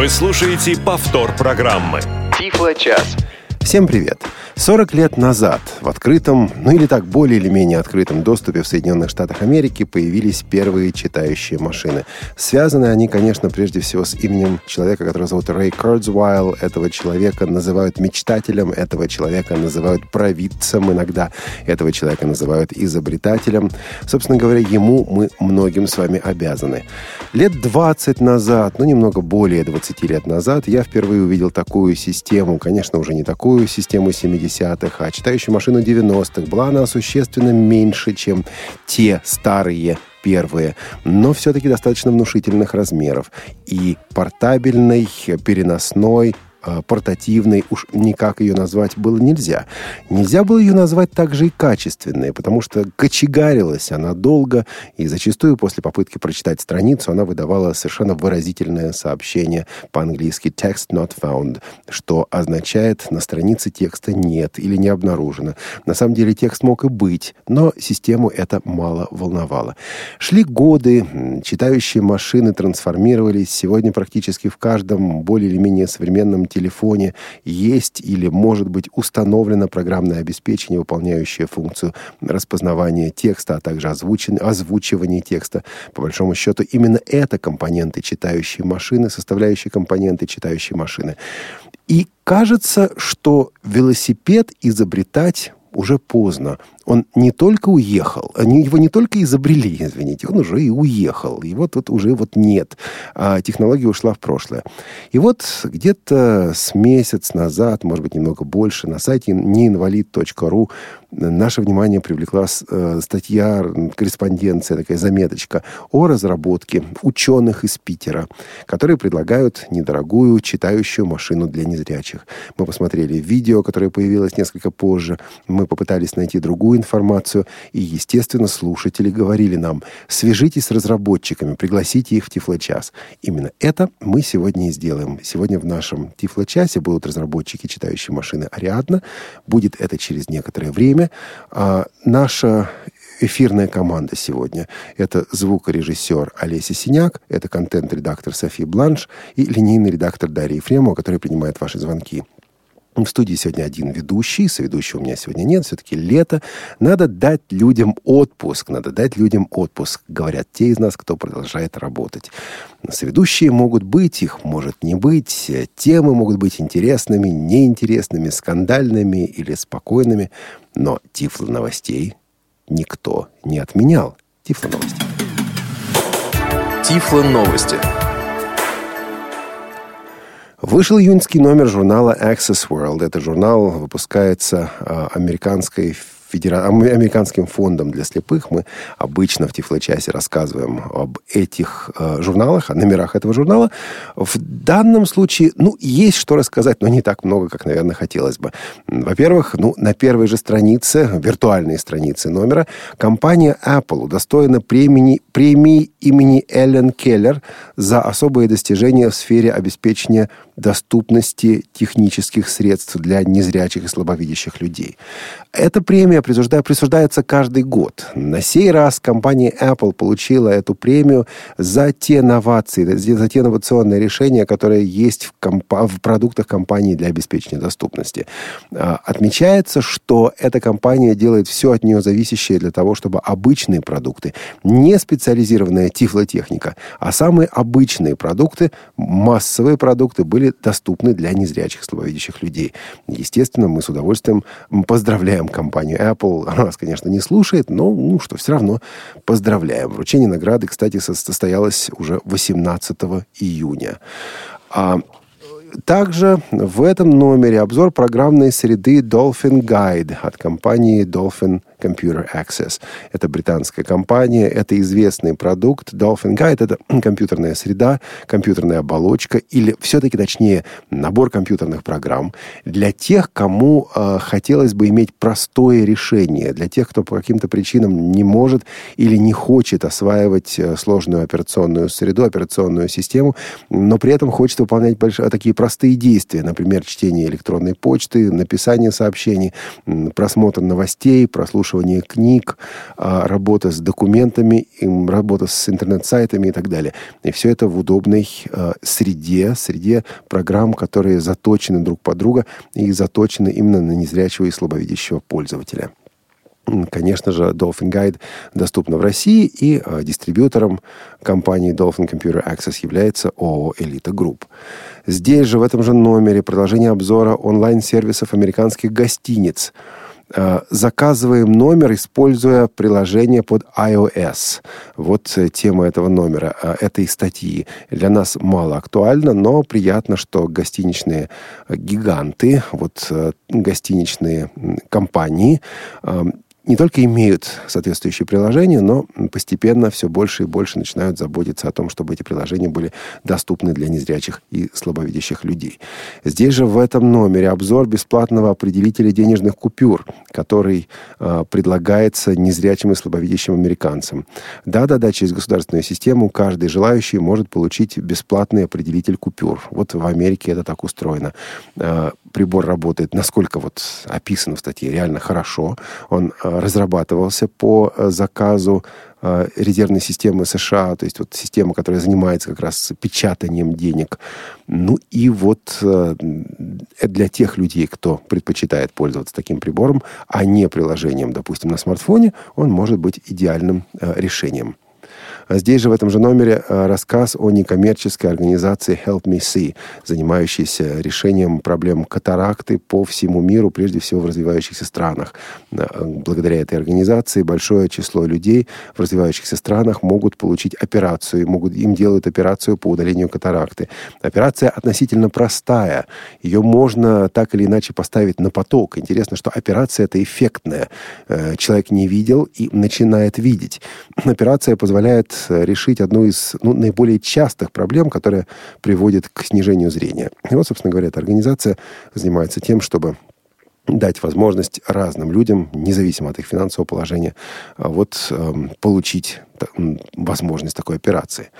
Вы слушаете повтор программы. Тифло-час. Всем привет! 40 лет назад в открытом, ну или так, более или менее открытом доступе в Соединенных Штатах Америки появились первые читающие машины. Связаны они, конечно, прежде всего с именем человека, которого зовут Рэй Курдзвайл. Этого человека называют мечтателем, этого человека называют провидцем иногда, этого человека называют изобретателем. Собственно говоря, ему мы многим с вами обязаны. Лет 20 назад, ну немного более 20 лет назад, я впервые увидел такую систему, конечно, уже не такую систему 70 80-х, а читающая машина 90-х. Была она существенно меньше, чем те старые первые, но все-таки достаточно внушительных размеров. И портабельной, переносной, портативной, уж никак ее назвать было нельзя. Нельзя было ее назвать также и качественной, потому что кочегарилась она долго, и зачастую после попытки прочитать страницу она выдавала совершенно выразительное сообщение по-английски «text not found», что означает «на странице текста нет» или «не обнаружено». На самом деле текст мог и быть, но систему это мало волновало. Шли годы, читающие машины трансформировались. Сегодня практически в каждом более или менее современном телефоне есть или может быть установлено программное обеспечение, выполняющее функцию распознавания текста, а также озвучивания текста. По большому счету, именно это компоненты читающей машины, составляющие компоненты читающей машины. И кажется, что велосипед изобретать уже поздно. Он не только уехал, они его не только изобрели, извините, он уже и уехал. Его тут уже вот нет. А технология ушла в прошлое. И вот где-то с месяц назад, может быть, немного больше, на сайте неинвалид.ру наше внимание привлекла э, статья, корреспонденция, такая заметочка о разработке ученых из Питера, которые предлагают недорогую читающую машину для незрячих. Мы посмотрели видео, которое появилось несколько позже. Мы попытались найти другую информацию. И, естественно, слушатели говорили нам, свяжитесь с разработчиками, пригласите их в Тифло-час. Именно это мы сегодня и сделаем. Сегодня в нашем Тифло-часе будут разработчики читающей машины Ариадна. Будет это через некоторое время. А наша эфирная команда сегодня. Это звукорежиссер Олеся Синяк, это контент-редактор София Бланш и линейный редактор Дарья Ефремова, который принимает ваши звонки. В студии сегодня один ведущий, соведущего у меня сегодня нет, все-таки лето. Надо дать людям отпуск, надо дать людям отпуск, говорят те из нас, кто продолжает работать. Соведущие могут быть, их может не быть, темы могут быть интересными, неинтересными, скандальными или спокойными, но тифло новостей никто не отменял. Тифло новости. Тифло новости. Вышел июньский номер журнала Access World. Это журнал выпускается э, американской американским фондом для слепых. Мы обычно в Тифло-часе рассказываем об этих э, журналах, о номерах этого журнала. В данном случае, ну, есть что рассказать, но не так много, как, наверное, хотелось бы. Во-первых, ну, на первой же странице, виртуальной странице номера, компания Apple удостоена премии, премии имени Эллен Келлер за особые достижения в сфере обеспечения доступности технических средств для незрячих и слабовидящих людей. Эта премия присуждается каждый год. На сей раз компания Apple получила эту премию за те новации, за те инновационные решения, которые есть в, компа- в продуктах компании для обеспечения доступности. А, отмечается, что эта компания делает все от нее зависящее для того, чтобы обычные продукты, не специализированная тифлотехника, а самые обычные продукты, массовые продукты были доступны для незрячих, слабовидящих людей. Естественно, мы с удовольствием поздравляем компанию Apple. Она нас, конечно, не слушает, но, ну что, все равно поздравляем. Вручение награды, кстати, состоялось уже 18 июня. А также в этом номере обзор программной среды Dolphin Guide от компании Dolphin Computer Access. Это британская компания, это известный продукт. Dolphin Guide — это компьютерная среда, компьютерная оболочка, или все-таки, точнее, набор компьютерных программ для тех, кому э, хотелось бы иметь простое решение, для тех, кто по каким-то причинам не может или не хочет осваивать э, сложную операционную среду, операционную систему, но при этом хочет выполнять большие, такие простые действия, например, чтение электронной почты, написание сообщений, просмотр новостей, прослушивание прослушивание книг, а, работа с документами, работа с интернет-сайтами и так далее. И все это в удобной а, среде, среде программ, которые заточены друг под друга и заточены именно на незрячего и слабовидящего пользователя. Конечно же, Dolphin Guide доступна в России, и э, дистрибьютором компании Dolphin Computer Access является ООО «Элита Групп». Здесь же, в этом же номере, продолжение обзора онлайн-сервисов американских гостиниц. Э, заказываем номер, используя приложение под iOS. Вот э, тема этого номера, э, этой статьи. Для нас мало актуально, но приятно, что гостиничные гиганты, вот гостиничные компании не только имеют соответствующие приложения, но постепенно все больше и больше начинают заботиться о том, чтобы эти приложения были доступны для незрячих и слабовидящих людей. Здесь же в этом номере обзор бесплатного определителя денежных купюр, который э, предлагается незрячим и слабовидящим американцам. Да-да-да, через государственную систему каждый желающий может получить бесплатный определитель купюр. Вот в Америке это так устроено. Э, прибор работает, насколько вот описано в статье, реально хорошо. Он э, разрабатывался по э, заказу э, резервной системы США, то есть вот система, которая занимается как раз печатанием денег. Ну и вот для тех людей, кто предпочитает пользоваться таким прибором, а не приложением, допустим, на смартфоне, он может быть идеальным решением. А здесь же в этом же номере э, рассказ о некоммерческой организации Help Me See, занимающейся решением проблем катаракты по всему миру, прежде всего в развивающихся странах. Э, благодаря этой организации большое число людей в развивающихся странах могут получить операцию, могут, им делают операцию по удалению катаракты. Операция относительно простая. Ее можно так или иначе поставить на поток. Интересно, что операция это эффектная. Э, человек не видел и начинает видеть. Операция позволяет решить одну из ну, наиболее частых проблем, которая приводит к снижению зрения. И вот, собственно говоря, эта организация занимается тем, чтобы дать возможность разным людям, независимо от их финансового положения, а, вот э, получить возможность такой операции.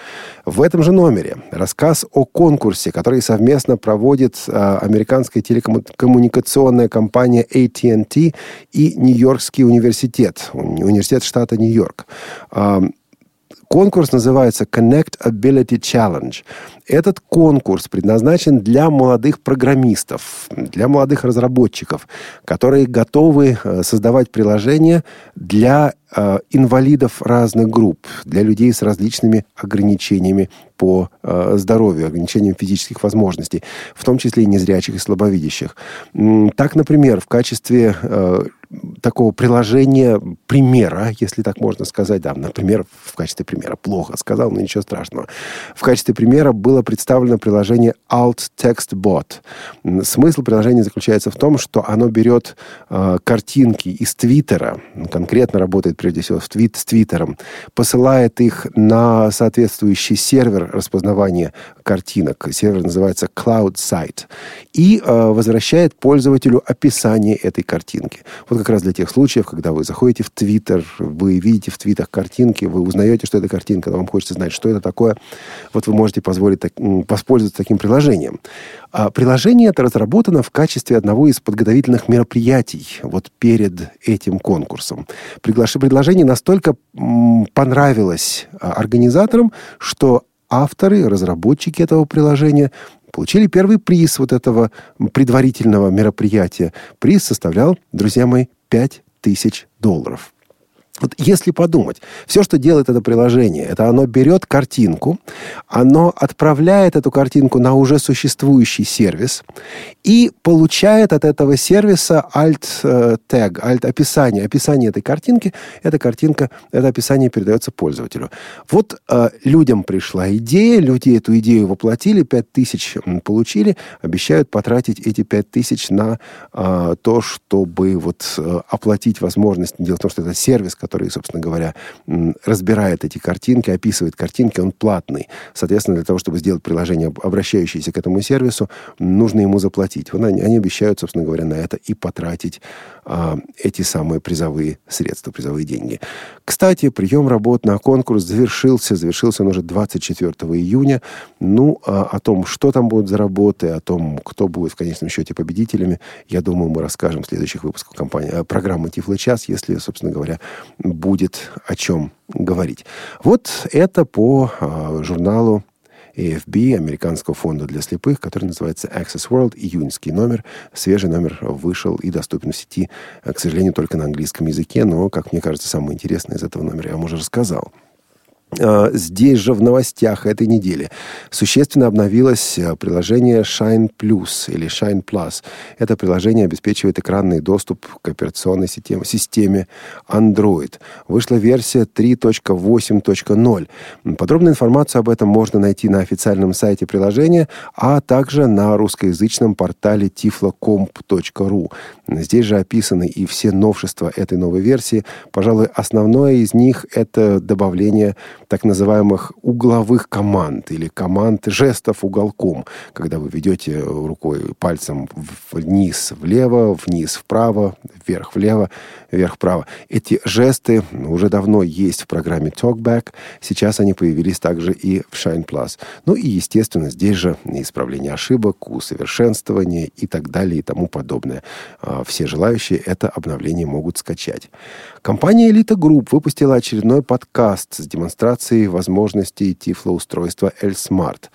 В этом же номере рассказ о конкурсе, который совместно проводит э, американская телекоммуникационная компания AT&T и Нью-Йоркский университет, университет штата Нью-Йорк. Э, Конкурс называется Connect Ability Challenge. Этот конкурс предназначен для молодых программистов, для молодых разработчиков, которые готовы э, создавать приложения для э, инвалидов разных групп, для людей с различными ограничениями по э, здоровью, ограничением физических возможностей, в том числе и незрячих и слабовидящих. Так, например, в качестве такого приложения примера, если так можно сказать, да, например, в качестве примера, плохо сказал, но ничего страшного. В качестве примера было представлено приложение Alt Text Bot. Смысл приложения заключается в том, что оно берет э, картинки из Твиттера, конкретно работает прежде всего в твит, с Твиттером, посылает их на соответствующий сервер распознавания картинок. Сервер называется Cloud Site. И э, возвращает пользователю описание этой картинки. Вот как раз для тех случаев, когда вы заходите в Твиттер, вы видите в твитах картинки, вы узнаете, что это картинка, вам хочется знать, что это такое. Вот вы можете позволить так, воспользоваться таким приложением. А приложение это разработано в качестве одного из подготовительных мероприятий вот перед этим конкурсом. Приглаш... Предложение настолько понравилось а, организаторам, что авторы, разработчики этого приложения получили первый приз вот этого предварительного мероприятия. Приз составлял, друзья мои, 5000 долларов. Вот если подумать, все, что делает это приложение, это оно берет картинку, оно отправляет эту картинку на уже существующий сервис и получает от этого сервиса alt-тег, э, alt-описание. Описание этой картинки, эта картинка, это описание передается пользователю. Вот э, людям пришла идея, люди эту идею воплотили, 5000 получили, обещают потратить эти 5000 на э, то, чтобы вот э, оплатить возможность. Дело в том, что это сервис, который который, собственно говоря, разбирает эти картинки, описывает картинки, он платный. Соответственно, для того, чтобы сделать приложение, обращающееся к этому сервису, нужно ему заплатить. Вот они, они обещают, собственно говоря, на это и потратить а, эти самые призовые средства, призовые деньги. Кстати, прием работ на конкурс завершился. Завершился он уже 24 июня. Ну, а о том, что там будут за работы, о том, кто будет в конечном счете победителями, я думаю, мы расскажем в следующих выпусках компании, э, программы «Тифло час», если, собственно говоря, будет о чем говорить. Вот это по э, журналу AFB, Американского фонда для слепых, который называется Access World, июньский номер. Свежий номер вышел и доступен в сети, к сожалению, только на английском языке, но, как мне кажется, самое интересное из этого номера я вам уже рассказал. А, здесь же в новостях этой недели существенно обновилось а, приложение Shine Plus или Shine Plus. Это приложение обеспечивает экранный доступ к операционной системе Android. Вышла версия 3.8.0. Подробную информацию об этом можно найти на официальном сайте приложения, а также на русскоязычном портале tiflocomp.ru. Здесь же описаны и все новшества этой новой версии. Пожалуй, основное из них — это добавление так называемых угловых команд или команд жестов уголком, когда вы ведете рукой пальцем вниз влево, вниз вправо, вверх влево, вверх вправо. Эти жесты уже давно есть в программе TalkBack. Сейчас они появились также и в Shine Plus. Ну и, естественно, здесь же исправление ошибок, усовершенствование и так далее и тому подобное. А, все желающие это обновление могут скачать. Компания Elite Group выпустила очередной подкаст с демонстрацией демонстрации возможностей тифлоустройства L-Smart.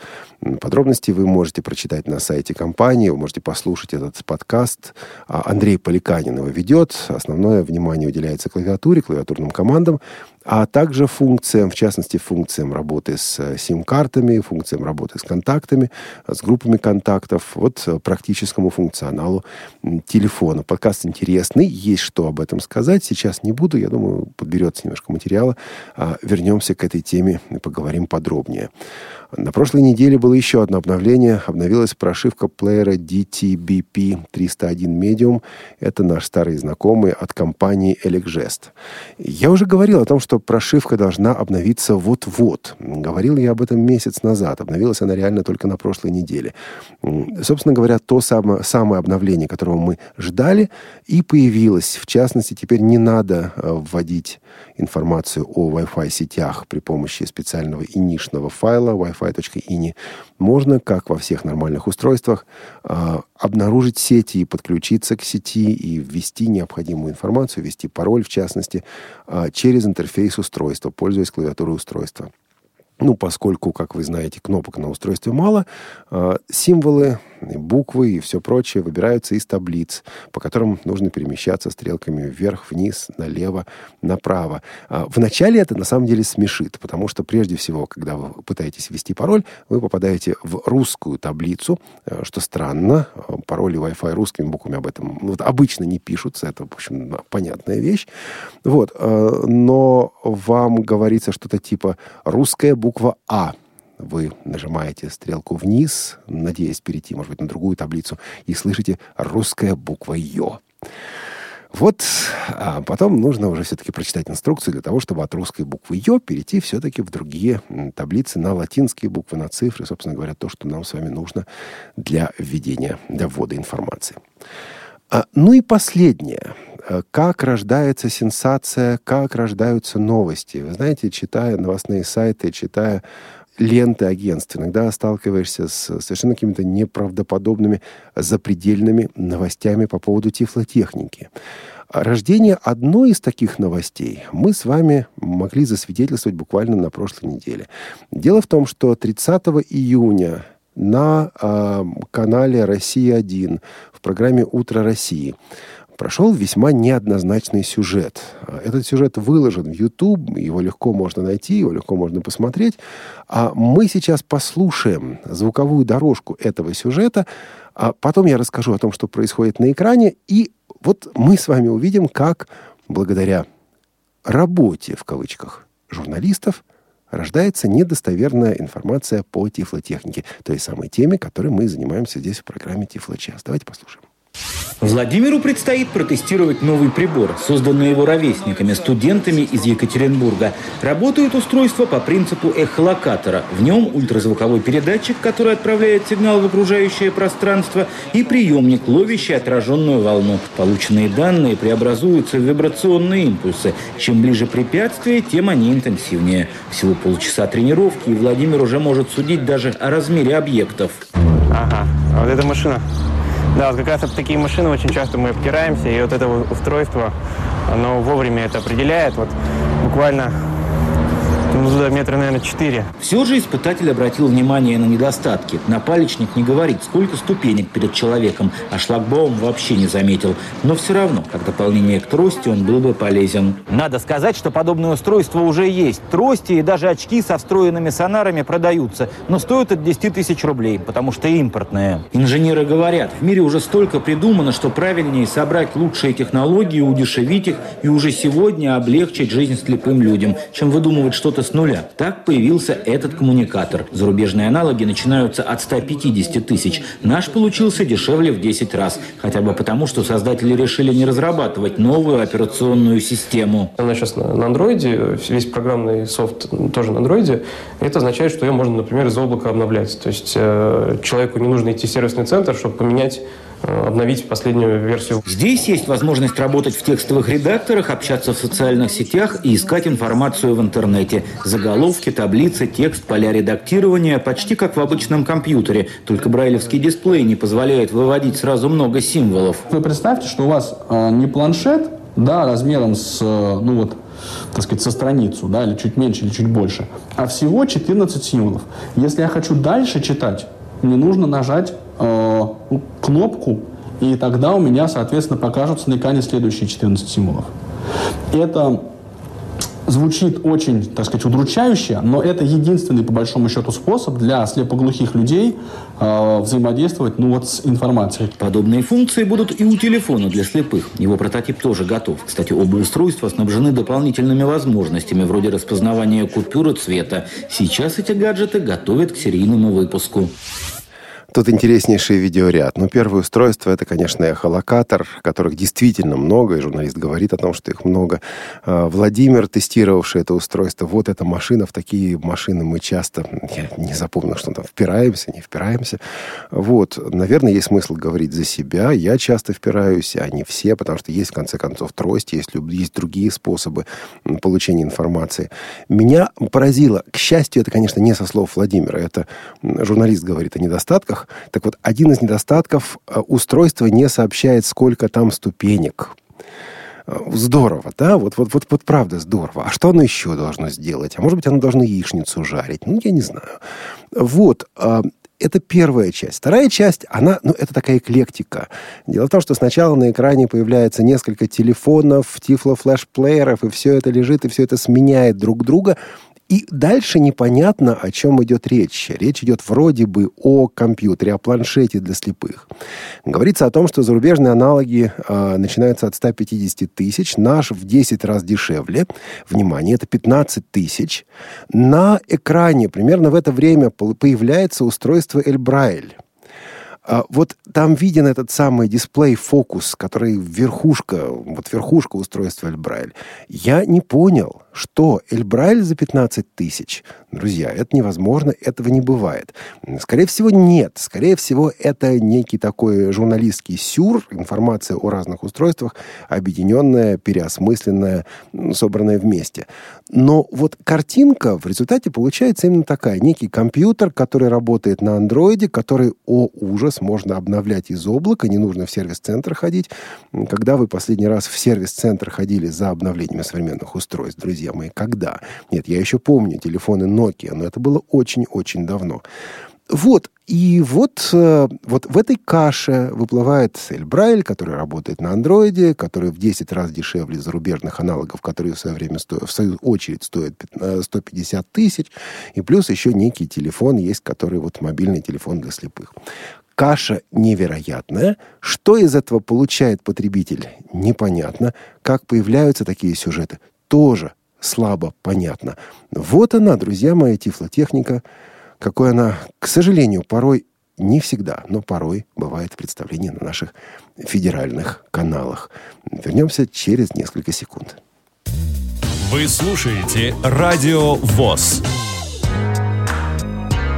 Подробности вы можете прочитать на сайте компании, вы можете послушать этот подкаст. А Андрей Поликанин его ведет. Основное внимание уделяется клавиатуре, клавиатурным командам, а также функциям, в частности, функциям работы с э, сим-картами, функциям работы с контактами, с группами контактов, вот э, практическому функционалу телефона. Подкаст интересный, есть что об этом сказать. Сейчас не буду, я думаю, подберется немножко материала. А вернемся к этой теме и поговорим подробнее. На прошлой неделе было еще одно обновление. Обновилась прошивка плеера DTBP 301 Medium. Это наш старый знакомый от компании Elecgest. Я уже говорил о том, что прошивка должна обновиться вот-вот. Говорил я об этом месяц назад. Обновилась она реально только на прошлой неделе. Собственно говоря, то самое, самое обновление, которого мы ждали, и появилось. В частности, теперь не надо э, вводить информацию о Wi-Fi сетях при помощи специального инишного файла wi-fi.ini, можно, как во всех нормальных устройствах, а, обнаружить сети и подключиться к сети и ввести необходимую информацию, ввести пароль, в частности, а, через интерфейс устройства, пользуясь клавиатурой устройства. Ну, поскольку, как вы знаете, кнопок на устройстве мало, э, символы, буквы и все прочее выбираются из таблиц, по которым нужно перемещаться стрелками вверх, вниз, налево, направо. Э, вначале это на самом деле смешит, потому что прежде всего, когда вы пытаетесь ввести пароль, вы попадаете в русскую таблицу, э, что странно. Пароли Wi-Fi русскими буквами об этом вот, обычно не пишутся, это, в общем, понятная вещь. Вот. Э, но вам говорится что-то типа «русская буква А. Вы нажимаете стрелку вниз, надеясь перейти, может быть, на другую таблицу, и слышите русская буква Ё. Вот, а потом нужно уже все-таки прочитать инструкцию для того, чтобы от русской буквы Ё перейти все-таки в другие таблицы на латинские буквы, на цифры, собственно говоря, то, что нам с вами нужно для введения, для ввода информации. А, ну и последнее. Э, как рождается сенсация, как рождаются новости. Вы знаете, читая новостные сайты, читая ленты агентств, иногда сталкиваешься с совершенно какими-то неправдоподобными, запредельными новостями по поводу тифлотехники. Рождение одной из таких новостей мы с вами могли засвидетельствовать буквально на прошлой неделе. Дело в том, что 30 июня на э, канале «Россия-1» в программе «Утро России» прошел весьма неоднозначный сюжет. Этот сюжет выложен в YouTube, его легко можно найти, его легко можно посмотреть. А мы сейчас послушаем звуковую дорожку этого сюжета, а потом я расскажу о том, что происходит на экране, и вот мы с вами увидим, как благодаря работе, в кавычках, журналистов, рождается недостоверная информация по тифлотехнике, той самой теме, которой мы занимаемся здесь в программе Тифлочас. Давайте послушаем. Владимиру предстоит протестировать новый прибор, созданный его ровесниками, студентами из Екатеринбурга. Работает устройство по принципу эхолокатора. В нем ультразвуковой передатчик, который отправляет сигнал в окружающее пространство, и приемник, ловящий отраженную волну. Полученные данные преобразуются в вибрационные импульсы. Чем ближе препятствие, тем они интенсивнее. Всего полчаса тренировки, и Владимир уже может судить даже о размере объектов. Ага, а вот эта машина да, вот как раз об такие машины очень часто мы обтираемся, и вот это устройство, оно вовремя это определяет. Вот буквально ну, туда метра, наверное, 4. Все же испытатель обратил внимание на недостатки. Напалечник не говорит, сколько ступенек перед человеком, а шлагбаум вообще не заметил. Но все равно, как дополнение к трости, он был бы полезен. Надо сказать, что подобное устройство уже есть. Трости и даже очки со встроенными сонарами продаются, но стоят от 10 тысяч рублей, потому что импортные. Инженеры говорят, в мире уже столько придумано, что правильнее собрать лучшие технологии, удешевить их и уже сегодня облегчить жизнь слепым людям, чем выдумывать что-то с нуля. Так появился этот коммуникатор. Зарубежные аналоги начинаются от 150 тысяч. Наш получился дешевле в 10 раз. Хотя бы потому, что создатели решили не разрабатывать новую операционную систему. Она сейчас на андроиде, весь программный софт тоже на андроиде. Это означает, что ее можно, например, из облака обновлять. То есть э, человеку не нужно идти в сервисный центр, чтобы поменять обновить последнюю версию. Здесь есть возможность работать в текстовых редакторах, общаться в социальных сетях и искать информацию в интернете. Заголовки, таблицы, текст, поля редактирования почти как в обычном компьютере, только брайлевский дисплей не позволяет выводить сразу много символов. Вы представьте, что у вас э, не планшет, да, размером с, э, ну вот, так сказать, со страницу, да, или чуть меньше, или чуть больше, а всего 14 символов. Если я хочу дальше читать, мне нужно нажать э, кнопку, и тогда у меня, соответственно, покажутся на экране следующие 14 символов. Это звучит очень, так сказать, удручающе, но это единственный, по большому счету, способ для слепоглухих людей э, взаимодействовать ну, вот, с информацией. Подобные функции будут и у телефона для слепых. Его прототип тоже готов. Кстати, оба устройства снабжены дополнительными возможностями, вроде распознавания купюры цвета. Сейчас эти гаджеты готовят к серийному выпуску. Тут интереснейший видеоряд. Ну, первое устройство, это, конечно, эхолокатор, которых действительно много, и журналист говорит о том, что их много. А, Владимир, тестировавший это устройство, вот эта машина, в такие машины мы часто, я не запомнил, что там, впираемся, не впираемся. Вот, наверное, есть смысл говорить за себя. Я часто впираюсь, а не все, потому что есть, в конце концов, трость, есть, есть другие способы получения информации. Меня поразило, к счастью, это, конечно, не со слов Владимира, это журналист говорит о недостатках, так вот, один из недостатков э, устройство не сообщает, сколько там ступенек. Э, здорово, да? Вот, вот, вот, вот правда здорово. А что оно еще должно сделать? А может быть, оно должно яичницу жарить? Ну, я не знаю. Вот. Э, это первая часть. Вторая часть, она, ну, это такая эклектика. Дело в том, что сначала на экране появляется несколько телефонов, тифло-флеш-плееров, и все это лежит, и все это сменяет друг друга. И дальше непонятно, о чем идет речь. Речь идет вроде бы о компьютере, о планшете для слепых. Говорится о том, что зарубежные аналоги э, начинаются от 150 тысяч, наш в 10 раз дешевле. Внимание, это 15 тысяч. На экране примерно в это время появляется устройство Эльбрайль. А вот там виден этот самый дисплей-фокус, который верхушка, вот верхушка устройства Эльбрайль. Я не понял, что Эльбрайль за 15 тысяч. Друзья, это невозможно, этого не бывает. Скорее всего, нет. Скорее всего, это некий такой журналистский сюр, информация о разных устройствах, объединенная, переосмысленная, собранная вместе. Но вот картинка в результате получается именно такая. Некий компьютер, который работает на андроиде, который, о ужас, можно обновлять из облака, не нужно в сервис-центр ходить. Когда вы последний раз в сервис-центр ходили за обновлением современных устройств, друзья мои, когда? Нет, я еще помню телефоны Nokia, но это было очень-очень давно. Вот, и вот, э, вот в этой каше выплывает Эльбрайль, который работает на андроиде, который в 10 раз дешевле зарубежных аналогов, которые в свое время стоят, в свою очередь стоят 150 тысяч, и плюс еще некий телефон есть, который вот мобильный телефон для слепых. Каша невероятная. Что из этого получает потребитель? Непонятно. Как появляются такие сюжеты? Тоже слабо понятно. Вот она, друзья мои, тифлотехника какой она, к сожалению, порой не всегда, но порой бывает представление на наших федеральных каналах. Вернемся через несколько секунд. Вы слушаете Радио ВОЗ.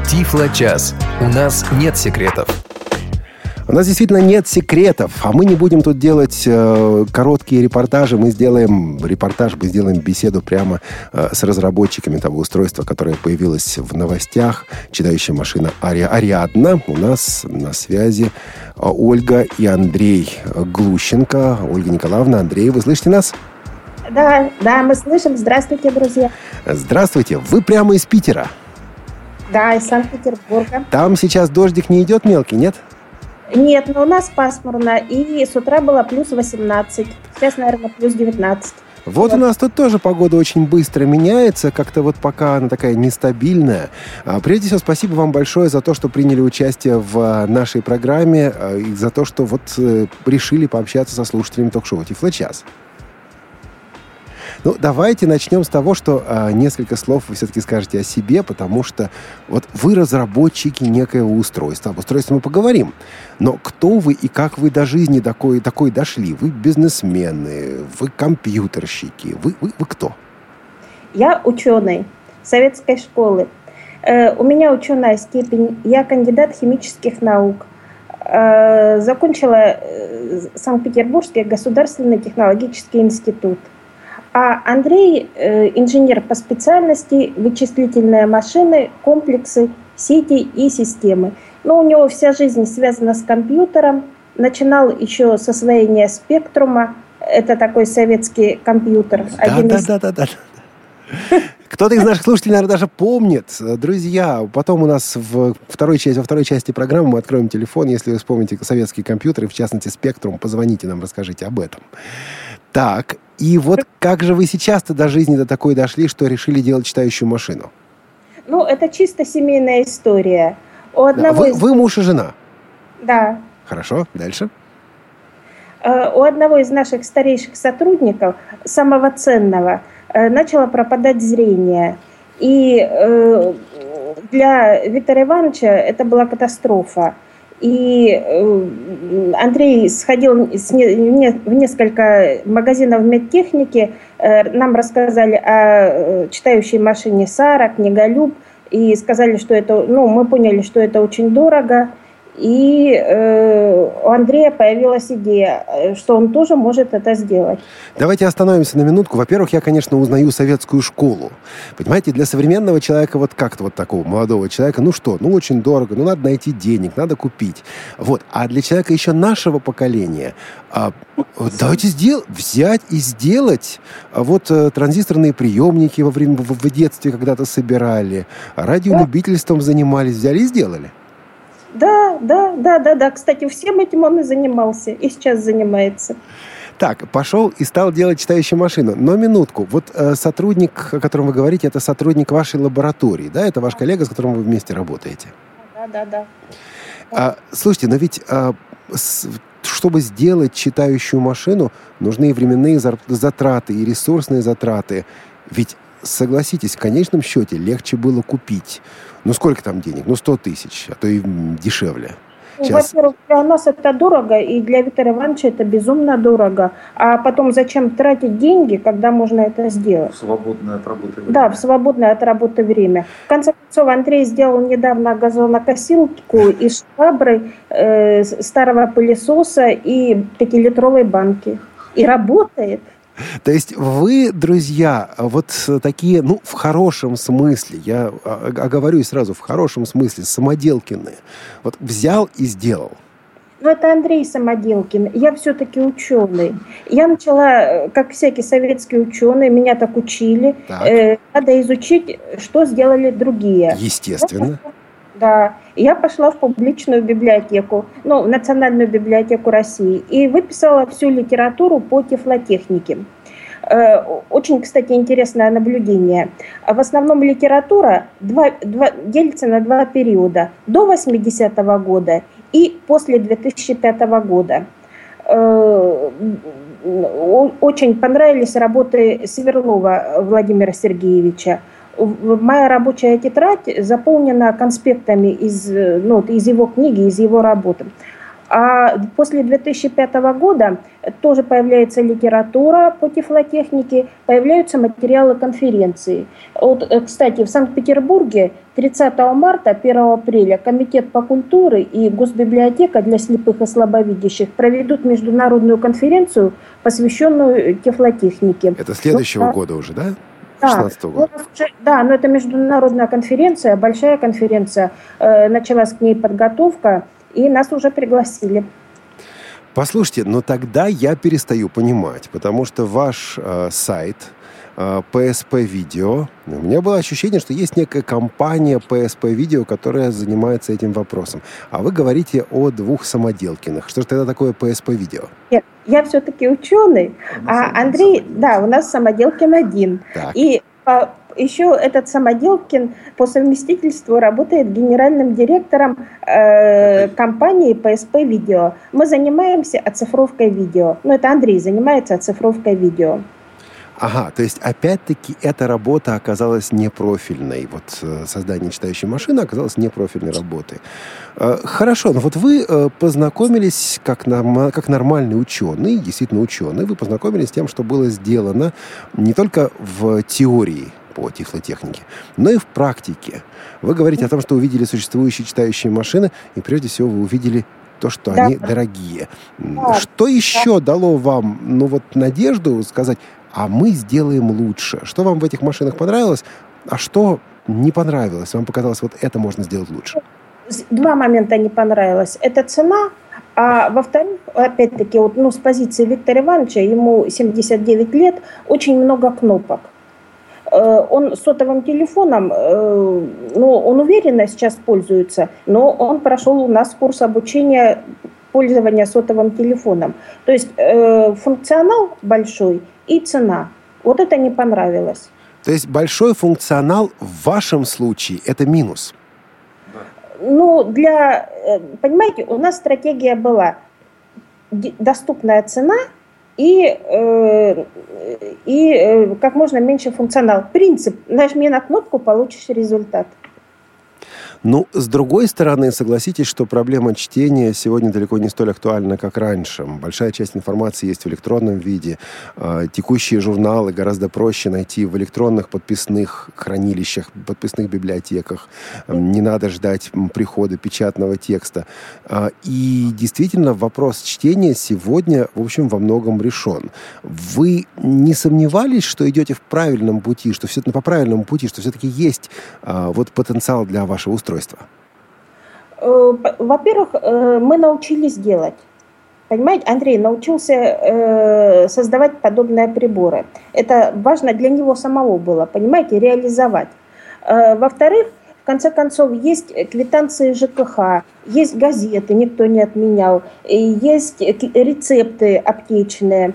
Тифло-час. У нас нет секретов. У нас действительно нет секретов, а мы не будем тут делать э, короткие репортажи. Мы сделаем репортаж, мы сделаем беседу прямо э, с разработчиками того устройства, которое появилось в новостях. Читающая машина Ари... Ариадна. У нас на связи э, Ольга и Андрей Глущенко. Ольга Николаевна, Андрей, вы слышите нас? Да, да, мы слышим. Здравствуйте, друзья. Здравствуйте. Вы прямо из Питера? Да, из Санкт-Петербурга. Там сейчас дождик не идет мелкий, нет? Нет, но у нас пасмурно, и с утра было плюс 18. Сейчас, наверное, плюс 19. Вот, вот у нас тут тоже погода очень быстро меняется, как-то вот пока она такая нестабильная. А, прежде всего, спасибо вам большое за то, что приняли участие в а, нашей программе а, и за то, что вот э, решили пообщаться со слушателями ток-шоу «Тифло час». Ну, давайте начнем с того, что э, несколько слов вы все-таки скажете о себе, потому что вот вы разработчики некоего устройства. Об устройстве мы поговорим. Но кто вы и как вы до жизни такой, такой дошли? Вы бизнесмены, вы компьютерщики, вы, вы, вы кто? Я ученый советской школы. Э, у меня ученая степень. Я кандидат химических наук. Э, закончила э, Санкт-Петербургский государственный технологический институт – а Андрей э, инженер по специальности вычислительные машины, комплексы, сети и системы. Но у него вся жизнь связана с компьютером. Начинал еще с освоения спектрума. Это такой советский компьютер. Да, да, из... да, да, да. Кто-то из наших слушателей, наверное, даже помнит. Друзья, потом у нас в второй части, во второй части программы мы откроем телефон. Если вы вспомните советские компьютеры, в частности, Спектрум, позвоните нам, расскажите об этом. Так, и вот как же вы сейчас-то до жизни до такой дошли, что решили делать читающую машину? Ну, это чисто семейная история. У одного да. вы, из... вы муж и жена? Да. Хорошо, дальше. Э, у одного из наших старейших сотрудников, самого ценного, э, начало пропадать зрение. И э, для Виктора Ивановича это была катастрофа. И э, Андрей сходил в несколько магазинов медтехники, э, нам рассказали о э, читающей машине Сара, книголюб, и сказали, что это, ну, мы поняли, что это очень дорого, и э, у Андрея появилась идея, э, что он тоже может это сделать. Давайте остановимся на минутку. Во-первых, я, конечно, узнаю советскую школу. Понимаете, для современного человека, вот как-то вот такого молодого человека, ну что, ну очень дорого, ну надо найти денег, надо купить. Вот. А для человека еще нашего поколения, а, давайте сдел- взять и сделать. А вот а, транзисторные приемники во время, в, в детстве когда-то собирали, радиолюбительством занимались, взяли и сделали. Да, да, да, да, да. Кстати, всем этим он и занимался, и сейчас занимается. Так, пошел и стал делать читающую машину. Но минутку. Вот э, сотрудник, о котором вы говорите, это сотрудник вашей лаборатории, да? Это ваш коллега, с которым вы вместе работаете? Да, да, да. А, слушайте, но ведь а, с, чтобы сделать читающую машину, нужны временные затраты, и ресурсные затраты. Ведь, согласитесь, в конечном счете легче было купить ну, сколько там денег? Ну, 100 тысяч, а то и дешевле. Ну, Сейчас... Во-первых, для нас это дорого, и для Виктора Ивановича это безумно дорого. А потом зачем тратить деньги, когда можно это сделать? В свободное от работы время. Да, в свободное от работы время. В конце концов, Андрей сделал недавно газонокосилку из швабры, э, старого пылесоса и пятилитровой банки. И работает. То есть вы, друзья, вот такие, ну, в хорошем смысле, я оговорюсь сразу, в хорошем смысле, самоделкины. Вот взял и сделал. Ну, это Андрей Самоделкин. Я все-таки ученый. Я начала, как всякий советский ученый, меня так учили. Так. Э, надо изучить, что сделали другие. Естественно. Да. Я пошла в публичную библиотеку, ну, в Национальную библиотеку России, и выписала всю литературу по тефлотехнике. Очень, кстати, интересное наблюдение. В основном литература два, два, делится на два периода. До 80-го года и после 2005 года. Очень понравились работы Сверлова Владимира Сергеевича. Моя рабочая тетрадь заполнена конспектами из, ну, из его книги, из его работы. А после 2005 года тоже появляется литература по тифлотехнике, появляются материалы конференции. Вот, э, кстати, в Санкт-Петербурге 30 марта, 1 апреля Комитет по культуре и Госбиблиотека для слепых и слабовидящих проведут международную конференцию, посвященную тифлотехнике. Это следующего вот, года уже, да? Да, года. да, но это международная конференция, большая конференция. Э, началась к ней подготовка и нас уже пригласили. Послушайте, но тогда я перестаю понимать, потому что ваш э, сайт PSP Video, у меня было ощущение, что есть некая компания PSP Video, которая занимается этим вопросом. А вы говорите о двух самоделкиных. Что же тогда такое PSP Video? Нет, я все-таки ученый, а Андрей, да, у нас самоделкин один. Так. И по еще этот Самоделкин по совместительству работает генеральным директором э, компании PSP Видео. Мы занимаемся оцифровкой видео. Ну, это Андрей занимается оцифровкой видео. Ага, то есть опять-таки эта работа оказалась непрофильной. Вот э, создание читающей машины оказалось непрофильной работой. Э, хорошо, но вот вы э, познакомились как, как нормальный ученый, действительно ученый, вы познакомились с тем, что было сделано не только в теории по тифлотехнике, но и в практике. Вы говорите о том, что увидели существующие читающие машины, и прежде всего вы увидели то, что да. они дорогие. Да. Что еще да. дало вам, ну вот, надежду сказать, а мы сделаем лучше? Что вам в этих машинах понравилось, а что не понравилось? Вам показалось, вот это можно сделать лучше? Два момента не понравилось. Это цена, а во-вторых, опять-таки, вот, ну, с позиции Виктора Ивановича, ему 79 лет, очень много кнопок. Э, он сотовым телефоном, э, ну, он уверенно сейчас пользуется, но он прошел у нас курс обучения пользования сотовым телефоном. То есть э, функционал большой и цена. Вот это не понравилось. То есть большой функционал в вашем случае это минус? Ну, для, понимаете, у нас стратегия была доступная цена – и, э, и э, как можно меньше функционал. Принцип, нажми на кнопку, получишь результат. Ну, с другой стороны, согласитесь, что проблема чтения сегодня далеко не столь актуальна, как раньше. Большая часть информации есть в электронном виде. А, текущие журналы гораздо проще найти в электронных подписных хранилищах, подписных библиотеках. Не надо ждать прихода печатного текста. А, и действительно, вопрос чтения сегодня, в общем, во многом решен. Вы не сомневались, что идете в правильном пути, что все по правильному пути, что все-таки есть а, вот потенциал для вашего устройства? Устройства? Э, во-первых, э, мы научились делать. Понимаете, Андрей научился э, создавать подобные приборы. Это важно для него самого было, понимаете, реализовать. Во-вторых, в конце концов, есть квитанции ЖКХ, есть газеты, никто не отменял, есть рецепты аптечные,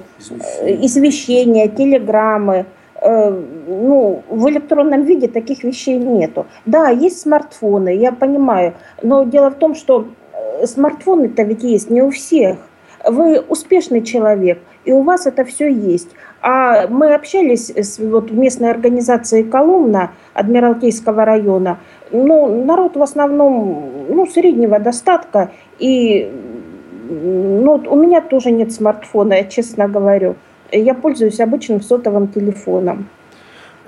извещения, телеграммы – Э, ну, в электронном виде таких вещей нету. Да, есть смартфоны, я понимаю, но дело в том, что э, смартфоны-то ведь есть не у всех. Вы успешный человек, и у вас это все есть. А мы общались с вот, местной организацией Коломна Адмиралтейского района. Ну, народ в основном ну, среднего достатка. И ну, у меня тоже нет смартфона, я честно говорю я пользуюсь обычным сотовым телефоном.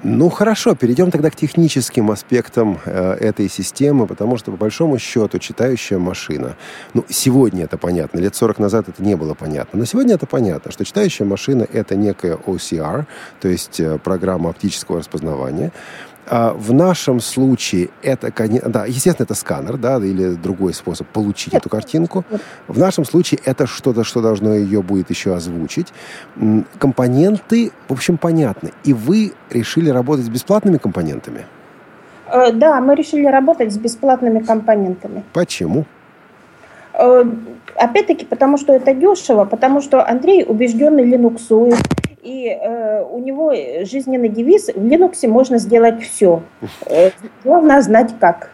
Ну хорошо, перейдем тогда к техническим аспектам э, этой системы, потому что по большому счету читающая машина, ну сегодня это понятно, лет 40 назад это не было понятно, но сегодня это понятно, что читающая машина это некая OCR, то есть э, программа оптического распознавания, в нашем случае это, да, естественно, это сканер, да, или другой способ получить эту картинку. В нашем случае это что-то, что должно ее будет еще озвучить. Компоненты, в общем, понятны. И вы решили работать с бесплатными компонентами? Э, да, мы решили работать с бесплатными компонентами. Почему? Э, опять-таки, потому что это дешево, потому что Андрей убежденный линуксует, и э, у него жизненный девиз в Linux можно сделать все. Э, главное знать как.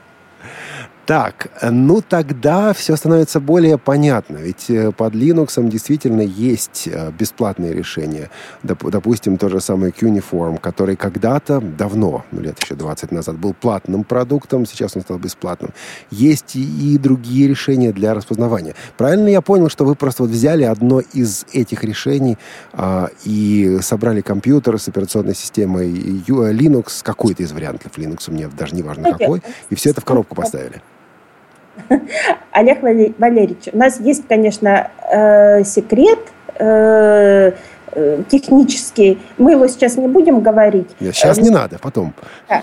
Так, ну тогда все становится более понятно. Ведь э, под Linux действительно есть э, бесплатные решения. Допустим, тот же самый Cuneiform, который когда-то, давно, ну лет еще 20 назад, был платным продуктом, сейчас он стал бесплатным. Есть и другие решения для распознавания. Правильно я понял, что вы просто вот взяли одно из этих решений а, и собрали компьютер с операционной системой Linux, какой-то из вариантов Linux, мне даже не важно какой, и все это в коробку поставили? Олег Валерьевич, у нас есть, конечно, э, секрет э, э, технический. Мы его сейчас не будем говорить. Нет, сейчас не надо, потом.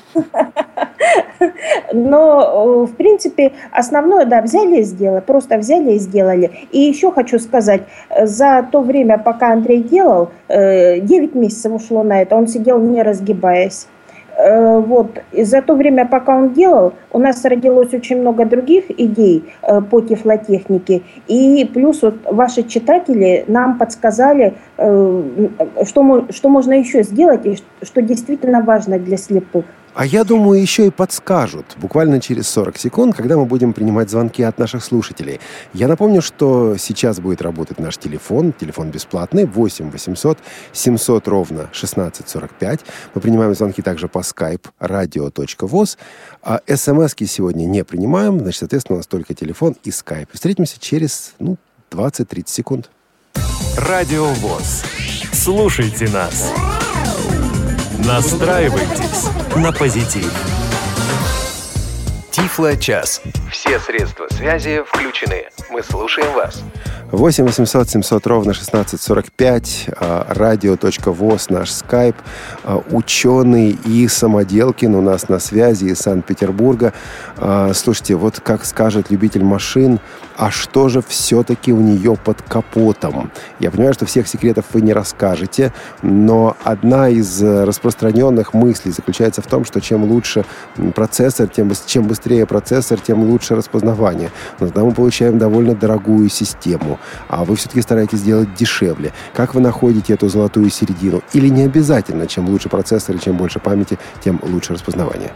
Но, в принципе, основное, да, взяли и сделали, просто взяли и сделали. И еще хочу сказать, за то время, пока Андрей делал, 9 месяцев ушло на это, он сидел не разгибаясь. Э, вот. И за то время, пока он делал, у нас родилось очень много других идей э, по тифлотехнике. И плюс вот ваши читатели нам подсказали, э, что, что можно еще сделать и что действительно важно для слепых. А я думаю, еще и подскажут буквально через 40 секунд, когда мы будем принимать звонки от наших слушателей. Я напомню, что сейчас будет работать наш телефон. Телефон бесплатный 8 800 700 ровно 1645. Мы принимаем звонки также по skype radio.voz. А смс сегодня не принимаем. Значит, соответственно, у нас только телефон и skype. Встретимся через ну, 20-30 секунд. Радио ВОЗ. Слушайте нас. Настраивайтесь на позитив. Тифло час. Все средства связи включены. Мы слушаем вас. 8 800 700 ровно 1645, радио.воз, наш скайп, а, ученый и Самоделкин у нас на связи из Санкт-Петербурга. А, слушайте, вот как скажет любитель машин, а что же все-таки у нее под капотом? Я понимаю, что всех секретов вы не расскажете, но одна из распространенных мыслей заключается в том, что чем лучше процессор, тем, чем быстрее процессор, тем лучше распознавание. Но тогда мы получаем довольно дорогую систему, а вы все-таки стараетесь сделать дешевле. Как вы находите эту золотую середину? Или не обязательно, чем лучше процессор и чем больше памяти, тем лучше распознавание?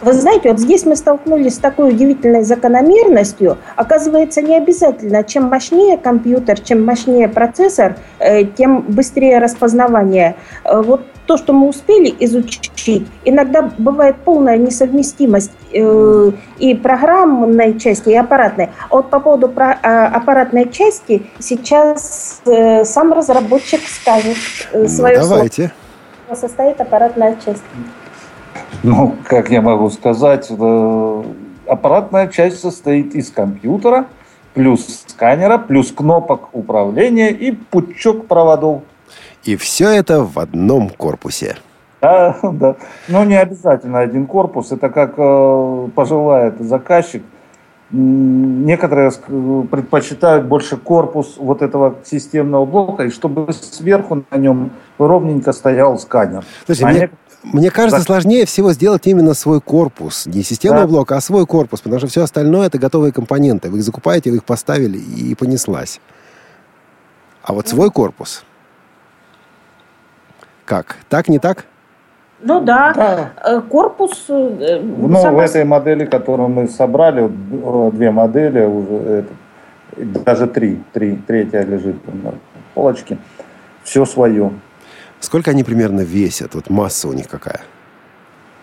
Вы знаете, вот здесь мы столкнулись с такой удивительной закономерностью. Оказывается, не обязательно, чем мощнее компьютер, чем мощнее процессор, э, тем быстрее распознавание. Э, вот то, что мы успели изучить, иногда бывает полная несовместимость э, и программной части, и аппаратной. А вот по поводу аппаратной части сейчас сам разработчик скажет свое ну, давайте. слово. Состоит аппаратная часть. Ну, как я могу сказать, э, аппаратная часть состоит из компьютера, плюс сканера, плюс кнопок управления и пучок проводов. И все это в одном корпусе. Да, да. Но не обязательно один корпус. Это как э, пожелает заказчик. Некоторые предпочитают больше корпус вот этого системного блока, и чтобы сверху на нем ровненько стоял сканер. Слушайте, а мне, мне кажется, да. сложнее всего сделать именно свой корпус. Не системный да. блок, а свой корпус, потому что все остальное это готовые компоненты. Вы их закупаете, вы их поставили и понеслась. А вот свой корпус. Как? Так, не так? Ну да, да. Э, корпус... Э, ну, сама... в этой модели, которую мы собрали, э, две модели, уже это, даже три, три, третья лежит на полочке, все свое. Сколько они примерно весят? Вот масса у них какая?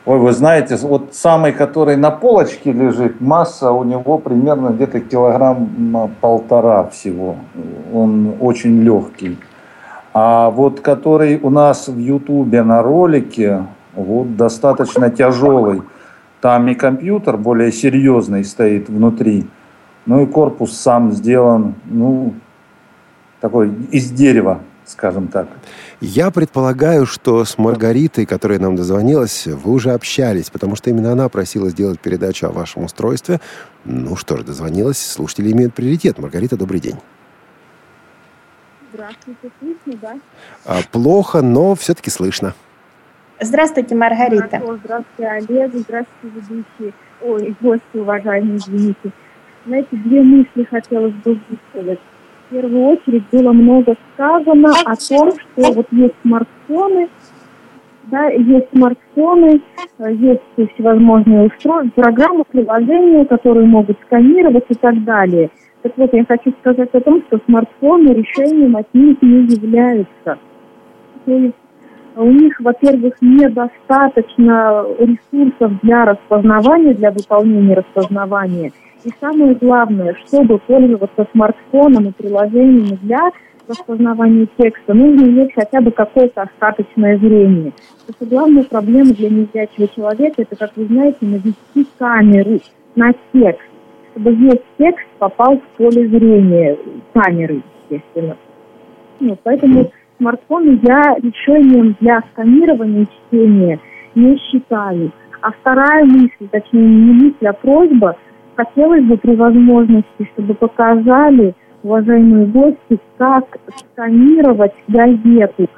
Ой, вы знаете, вот самый, который на полочке лежит, масса у него примерно где-то килограмм полтора всего. Он очень легкий. А вот который у нас в Ютубе на ролике, вот достаточно тяжелый. Там и компьютер более серьезный стоит внутри. Ну и корпус сам сделан, ну, такой из дерева, скажем так. Я предполагаю, что с Маргаритой, которая нам дозвонилась, вы уже общались, потому что именно она просила сделать передачу о вашем устройстве. Ну что ж, дозвонилась, слушатели имеют приоритет. Маргарита, добрый день. Здравствуйте, слышно, да? А, плохо, но все-таки слышно. Здравствуйте, Маргарита. Здравствуйте, Олег, здравствуйте, ведущие. Ой, гости, уважаемые, извините. Знаете, две мысли хотелось бы высказать. Первую очередь было много сказано о том, что вот есть смартфоны, Да, есть смартфоны, э, есть всевозможные устройства, программы, приложения, которые могут сканировать и так далее. Так вот, я хочу сказать о том, что смартфоны решением от них не являются. То есть у них, во-первых, недостаточно ресурсов для распознавания, для выполнения распознавания. И самое главное, чтобы пользоваться смартфоном и приложениями для распознавания текста, нужно иметь хотя бы какое-то остаточное зрение. Потому что главная проблема для незрячего человека, это, как вы знаете, навести камеру на текст, чтобы весь текст попал в поле зрения камеры, естественно. Ну, поэтому смартфоны я решением для сканирования и чтения не считаю. А вторая мысль, точнее не мысль, а просьба, хотелось бы при возможности, чтобы показали уважаемые гости, как сканировать газету.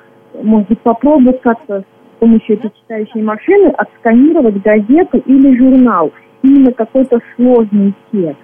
Может попробовать как-то с помощью этой читающей машины отсканировать газету или журнал. Именно какой-то сложный текст.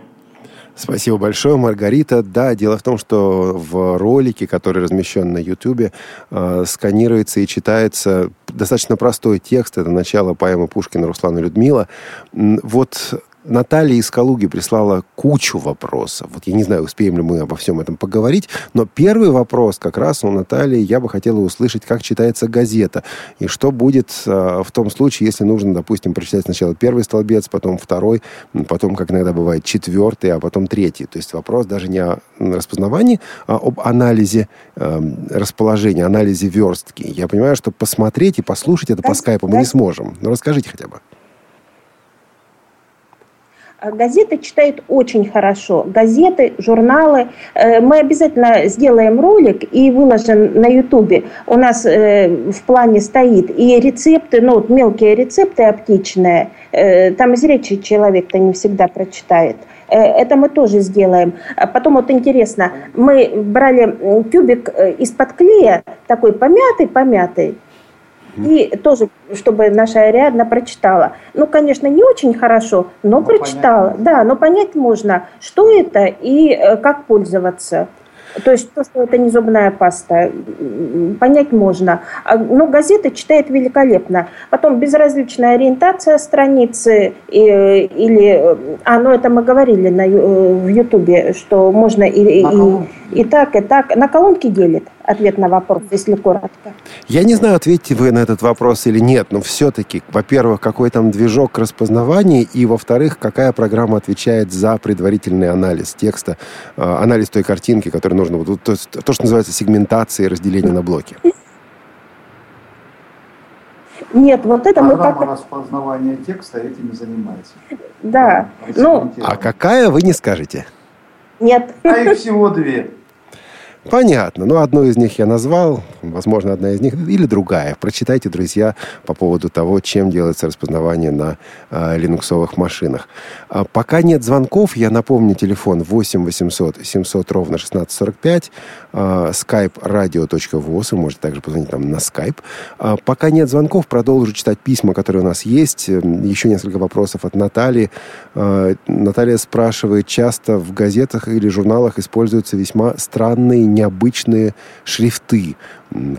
Спасибо большое, Маргарита. Да, дело в том, что в ролике, который размещен на YouTube, э, сканируется и читается достаточно простой текст. Это начало поэмы Пушкина Руслана Людмила. Вот Наталья из Калуги прислала кучу вопросов. Вот я не знаю, успеем ли мы обо всем этом поговорить, но первый вопрос как раз у Натальи я бы хотела услышать, как читается газета, и что будет э, в том случае, если нужно, допустим, прочитать сначала первый столбец, потом второй, потом, как иногда бывает, четвертый, а потом третий. То есть вопрос даже не о распознавании, а об анализе э, расположения, анализе верстки. Я понимаю, что посмотреть и послушать это по скайпу мы не сможем. Но расскажите хотя бы. А газеты читают очень хорошо. Газеты, журналы. Э, мы обязательно сделаем ролик и выложим на Ютубе. У нас э, в плане стоит и рецепты, ну вот мелкие рецепты оптичные. Э, там зрячий человек-то не всегда прочитает. Это мы тоже сделаем. А потом вот интересно, мы брали тюбик из-под клея, такой помятый-помятый, и тоже, чтобы наша Ариадна прочитала. Ну, конечно, не очень хорошо, но, но прочитала. Понять. Да, но понять можно, что это и э, как пользоваться. То есть то, что это не зубная паста, понять можно. А, но газеты читает великолепно. Потом безразличная ориентация страницы и, или... А, ну это мы говорили на, в Ютубе, что можно и, и, и так, и так. На колонке делит ответ на вопрос, если коротко. Я не знаю, ответите вы на этот вопрос или нет, но все-таки, во-первых, какой там движок распознавания, и, во-вторых, какая программа отвечает за предварительный анализ текста, э, анализ той картинки, которую нужно, то, то, что называется сегментация и разделение на блоки. Нет, вот это Программа мы как... распознавания текста этим и занимается. Да. Ну, а какая, вы не скажете? Нет. А их всего две. Понятно. Ну, одну из них я назвал. Возможно, одна из них или другая. Прочитайте, друзья, по поводу того, чем делается распознавание на э, линуксовых машинах. А пока нет звонков, я напомню, телефон 8 800 700 ровно 1645, э, skype radio.voz, вы можете также позвонить там на skype. А пока нет звонков, продолжу читать письма, которые у нас есть. Еще несколько вопросов от Натальи. Э, Наталья спрашивает, часто в газетах или журналах используются весьма странные необычные шрифты.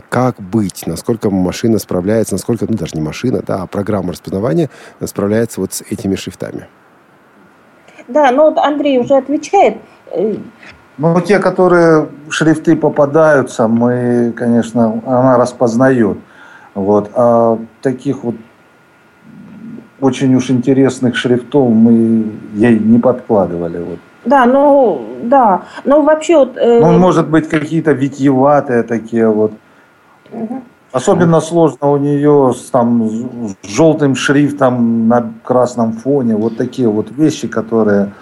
Как быть? Насколько машина справляется, насколько, ну, даже не машина, да, а программа распознавания справляется вот с этими шрифтами? Да, ну вот Андрей уже отвечает. Ну, те, которые шрифты попадаются, мы, конечно, она распознает. Вот. А таких вот очень уж интересных шрифтов мы ей не подкладывали. Вот. Да, ну, да. Ну, вообще вот... Э... Ну, может быть, какие-то витьеватые такие вот. Угу. Особенно сложно у нее с, там, с желтым шрифтом на красном фоне. Вот такие вот вещи, которые...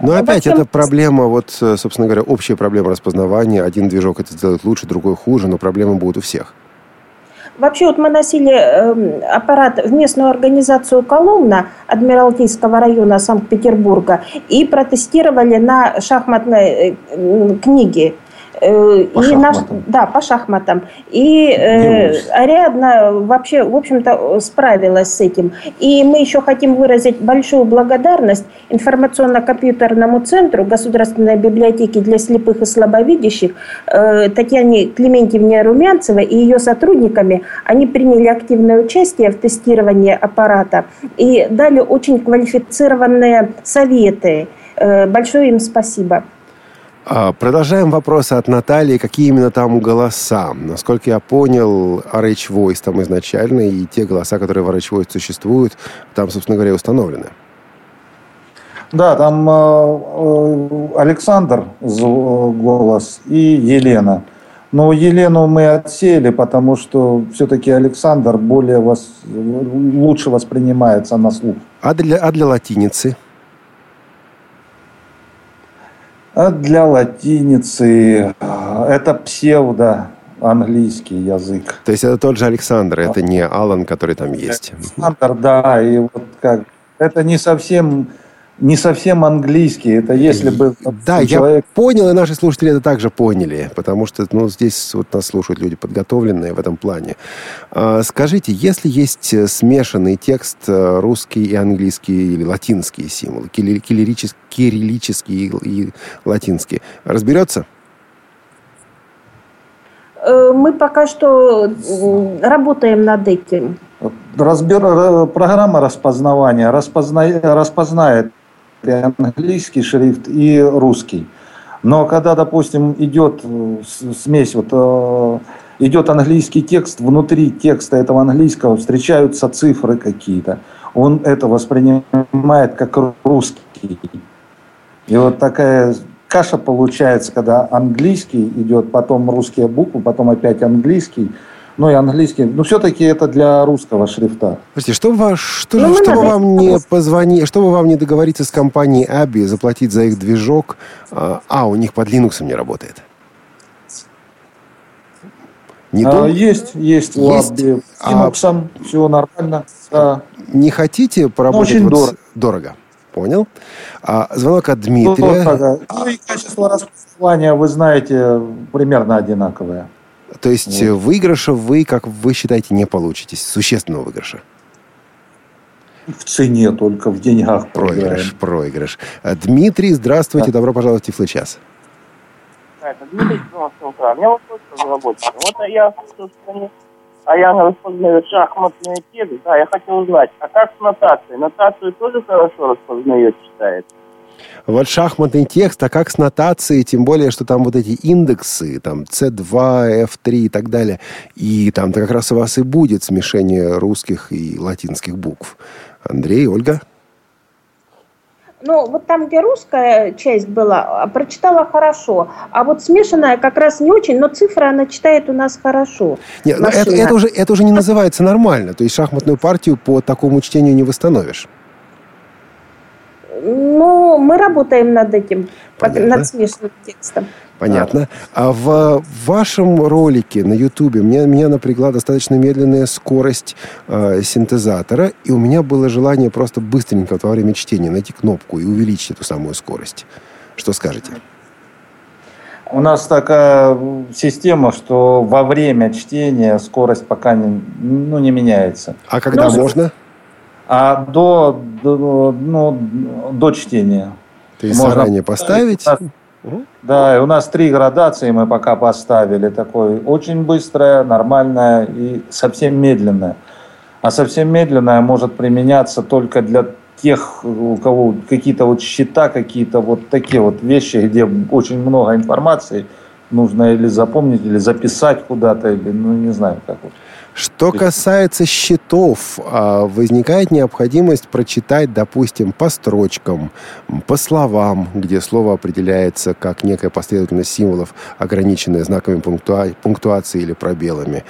Ну, опять, это проблема, вот, собственно говоря, общая проблема распознавания. Один движок это сделает лучше, другой хуже, но проблемы будут у всех. Вообще вот мы носили э, аппарат в местную организацию «Коломна» Адмиралтейского района Санкт-Петербурга и протестировали на шахматной э, книге. Э, по и наш, да, по шахматам. И э, Ариадна вообще, в общем-то, справилась с этим. И мы еще хотим выразить большую благодарность информационно-компьютерному центру Государственной библиотеки для слепых и слабовидящих э, Татьяне Клементьевне Румянцевой и ее сотрудниками. Они приняли активное участие в тестировании аппарата и дали очень квалифицированные советы. Э, большое им спасибо. А, продолжаем вопросы от Натальи. Какие именно там голоса? Насколько я понял, RH Voice там изначально, и те голоса, которые в RH Voice существуют, там, собственно говоря, установлены. Да, там э, э Александр голос и Елена. Но Елену мы отсеяли, потому что все-таки Александр более вос... лучше воспринимается на слух. А для, а для латиницы? А для латиницы а, это псевдо английский язык. То есть это тот же Александр, это не Алан, который там есть. Александр, да, и вот как это не совсем не совсем английский. Это если бы да, человек... я понял, и наши слушатели это также поняли, потому что ну, здесь вот нас слушают люди подготовленные в этом плане. А, скажите, если есть э, смешанный текст э, русский и английский или латинские символы, кириллический, кириллический и латинский, разберется? Э, мы пока что работаем над этим. Разбер, программа распознавания распозна, распознает английский шрифт и русский. Но когда, допустим, идет э, смесь, вот, э, идет английский текст, внутри текста этого английского встречаются цифры какие-то. Он это воспринимает как русский. И вот такая каша получается, когда английский идет, потом русские буквы, потом опять английский – ну и английский. Но все-таки это для русского шрифта. Простите, что, ваш, что, ну, чтобы вам не позвонить, чтобы вам не договориться с компанией Аби, заплатить за их движок, а, а у них под Linux не работает? Не а, есть, есть, есть. Abi. А, все нормально. Да. Не хотите поработать? очень вот дорого. С... Дорого. Понял. А, звонок от Дмитрия. Ну, ну и качество распознавания, вы знаете, примерно одинаковое. То есть вот. выигрыша вы, как вы считаете, не получите? Существенного выигрыша? В цене только, в деньгах Проигрыш, проигрыш. А, Дмитрий, здравствуйте, да. добро пожаловать в Тифло-час. Это Дмитрий, утра. У меня вопрос разработчика. Вот я в стране, а я распознаю шахматные тексты. Да, я хотел узнать, а как с нотацией? Нотацию тоже хорошо распознает, читает? Вот шахматный текст, а как с нотацией, тем более, что там вот эти индексы, там C2, F3 и так далее, и там-то как раз у вас и будет смешение русских и латинских букв. Андрей, Ольга? Ну, вот там, где русская часть была, прочитала хорошо, а вот смешанная как раз не очень, но цифры она читает у нас хорошо. Нет, но это, это, уже, это уже не называется нормально, то есть шахматную партию по такому чтению не восстановишь. Ну, мы работаем над этим, Понятно. над смешанным текстом. Понятно. А в вашем ролике на Ютубе меня, меня напрягла достаточно медленная скорость э, синтезатора, и у меня было желание просто быстренько во время чтения найти кнопку и увеличить эту самую скорость. Что скажете? У нас такая система, что во время чтения скорость пока не, ну, не меняется. А когда ну, можно? А до, до, ну, до чтения. То есть Можно заранее поставить? поставить? Да, и у нас три градации мы пока поставили. Такой очень быстрая, нормальная и совсем медленная. А совсем медленная может применяться только для тех, у кого какие-то вот счета, какие-то вот такие вот вещи, где очень много информации, нужно или запомнить, или записать куда-то, или, ну, не знаю, как вот. Что касается счетов, а, возникает необходимость прочитать, допустим, по строчкам, по словам, где слово определяется как некая последовательность символов, ограниченная знаками пунктуа пунктуации или пробелами,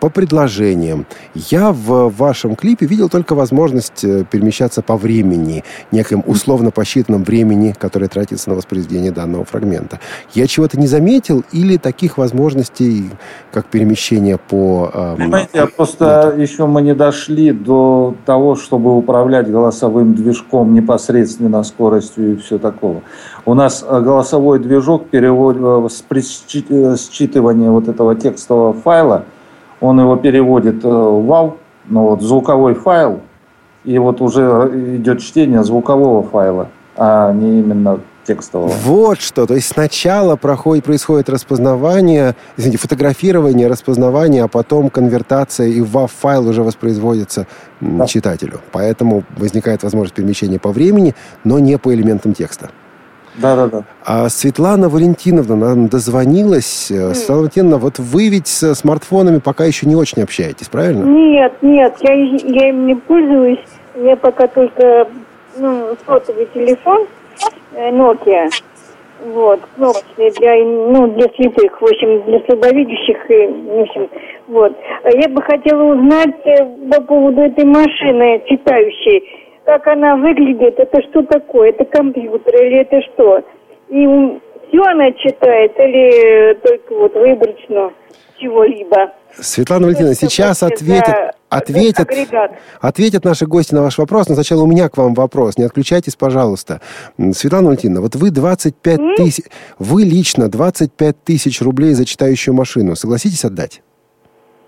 по предложениям. Я в вашем клипе видел только возможность э, перемещаться по времени, неком условно посчитанном времени, которое тратится на воспроизведение данного фрагмента. Я чего-то не заметил или таких возможностей, как перемещение по... Эм, Знаете, просто еще мы не дошли до того, чтобы управлять голосовым движком непосредственно скоростью и все такого. У нас э, голосовой движок перевод э, с э, считывания вот этого текстового файла, он его переводит в WAV, ну вот звуковой файл, и вот уже идет чтение звукового файла, а не именно текстового. Вот что. То есть сначала проходит, происходит распознавание, извините, фотографирование, распознавание, а потом конвертация, и WAV-файл уже воспроизводится да. читателю. Поэтому возникает возможность перемещения по времени, но не по элементам текста. Да, да, да. А Светлана Валентиновна нам дозвонилась. Mm. Светлана Валентиновна, вот вы ведь с смартфонами пока еще не очень общаетесь, правильно? Нет, нет, я, я им не пользуюсь. Я пока только ну, сотовый телефон. Э, Nokia. Вот, кнопочные для, ну, для слепых, в общем, для слабовидящих, и, в общем, вот. Я бы хотела узнать э, по поводу этой машины читающей, как она выглядит, это что такое, это компьютер или это что? И все она читает или только вот выборочно чего-либо? Светлана Валентиновна, сейчас ответят, ответят, ответят наши гости на ваш вопрос, но сначала у меня к вам вопрос. Не отключайтесь, пожалуйста. Светлана Валентиновна, вот вы 25 тысяч, вы лично 25 тысяч рублей за читающую машину. Согласитесь отдать?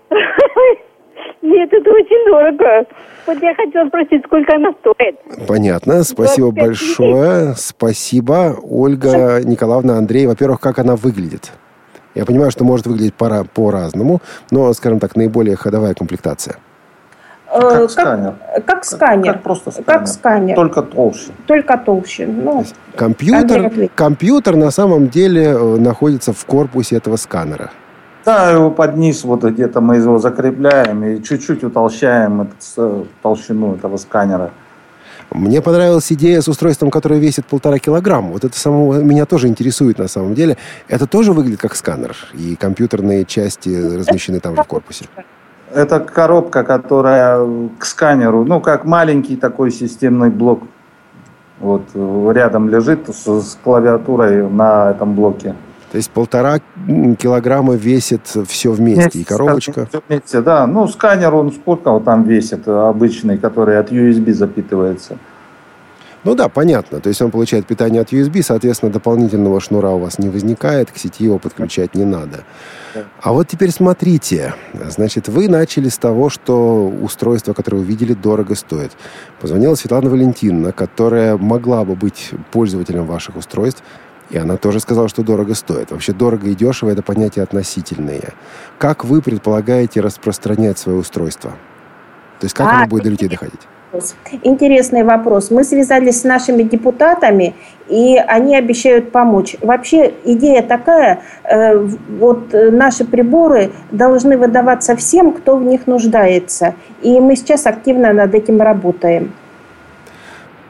Нет, это очень дорого. Вот я хотела спросить, сколько она стоит. Понятно. Спасибо большое. Спасибо, Ольга Николаевна Андрей. Во-первых, как она выглядит? Я понимаю, что может выглядеть пора по-разному, но, скажем так, наиболее ходовая комплектация. Э, как сканер. Как, как сканер. Как просто сканер. Как сканер. Только толще. Только толще. Ну, компьютер, компьютер на самом деле э, находится в корпусе этого сканера. Да, его под низ вот где-то мы его закрепляем и чуть-чуть утолщаем эту, э, толщину этого сканера. Мне понравилась идея с устройством, которое весит полтора килограмма. Вот это самого меня тоже интересует на самом деле. Это тоже выглядит как сканер, и компьютерные части размещены там же в корпусе. Это коробка, которая к сканеру, ну, как маленький такой системный блок. Вот рядом лежит с, с клавиатурой на этом блоке. То есть полтора килограмма весит все вместе, вместе и коробочка? Все вместе, да. Ну, сканер, он сколько он там весит, обычный, который от USB запитывается. Ну да, понятно. То есть он получает питание от USB, соответственно, дополнительного шнура у вас не возникает, к сети его подключать не надо. А вот теперь смотрите. Значит, вы начали с того, что устройство, которое увидели, дорого стоит. Позвонила Светлана Валентиновна, которая могла бы быть пользователем ваших устройств, и она тоже сказала, что дорого стоит. Вообще дорого и дешево – это понятия относительные. Как вы предполагаете распространять свое устройство? То есть как а, оно будет до людей доходить? Интересный вопрос. Мы связались с нашими депутатами, и они обещают помочь. Вообще идея такая, э, вот наши приборы должны выдаваться всем, кто в них нуждается. И мы сейчас активно над этим работаем.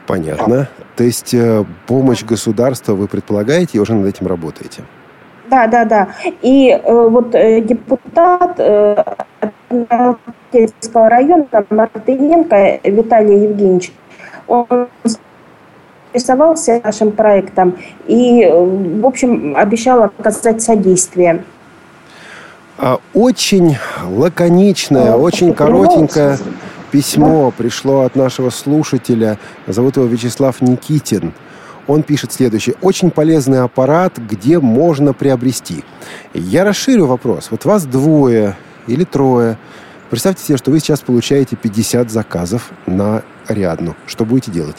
Понятно. То есть э, помощь государства вы предполагаете и уже над этим работаете? Да, да, да. И э, вот э, депутат э, района Мартыненко Виталий Евгеньевич, он интересовался нашим проектом и, э, в общем, обещал оказать содействие. А, очень лаконичная, очень коротенькая Письмо пришло от нашего слушателя. Зовут его Вячеслав Никитин. Он пишет следующее. Очень полезный аппарат, где можно приобрести. Я расширю вопрос. Вот вас двое или трое. Представьте себе, что вы сейчас получаете 50 заказов на Ариадну. Что будете делать?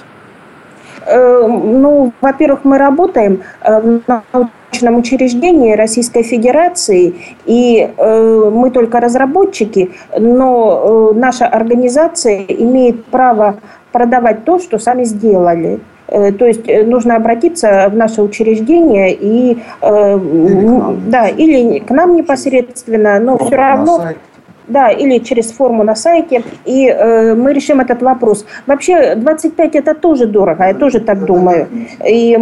Э, ну, во-первых, мы работаем э, в научном учреждении Российской Федерации, и э, мы только разработчики, но наша организация имеет право продавать то, что сами сделали. То есть нужно обратиться в наше учреждение и или да, или к нам непосредственно, но все равно да, или через форму на сайте, и э, мы решим этот вопрос. Вообще 25 это тоже дорого, я тоже так думаю. И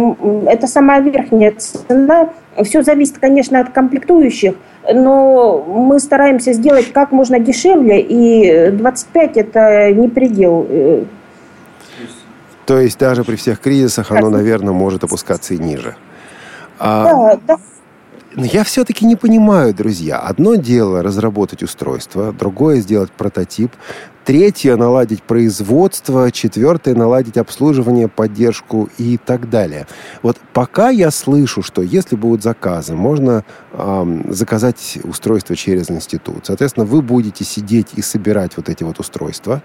это самая верхняя цена. Все зависит, конечно, от комплектующих, но мы стараемся сделать как можно дешевле, и 25 это не предел. То есть даже при всех кризисах оно, наверное, может опускаться и ниже. А... Да, да. Но я все-таки не понимаю, друзья. Одно дело разработать устройство, другое сделать прототип, третье наладить производство, четвертое наладить обслуживание, поддержку и так далее. Вот пока я слышу, что если будут заказы, можно эм, заказать устройство через институт. Соответственно, вы будете сидеть и собирать вот эти вот устройства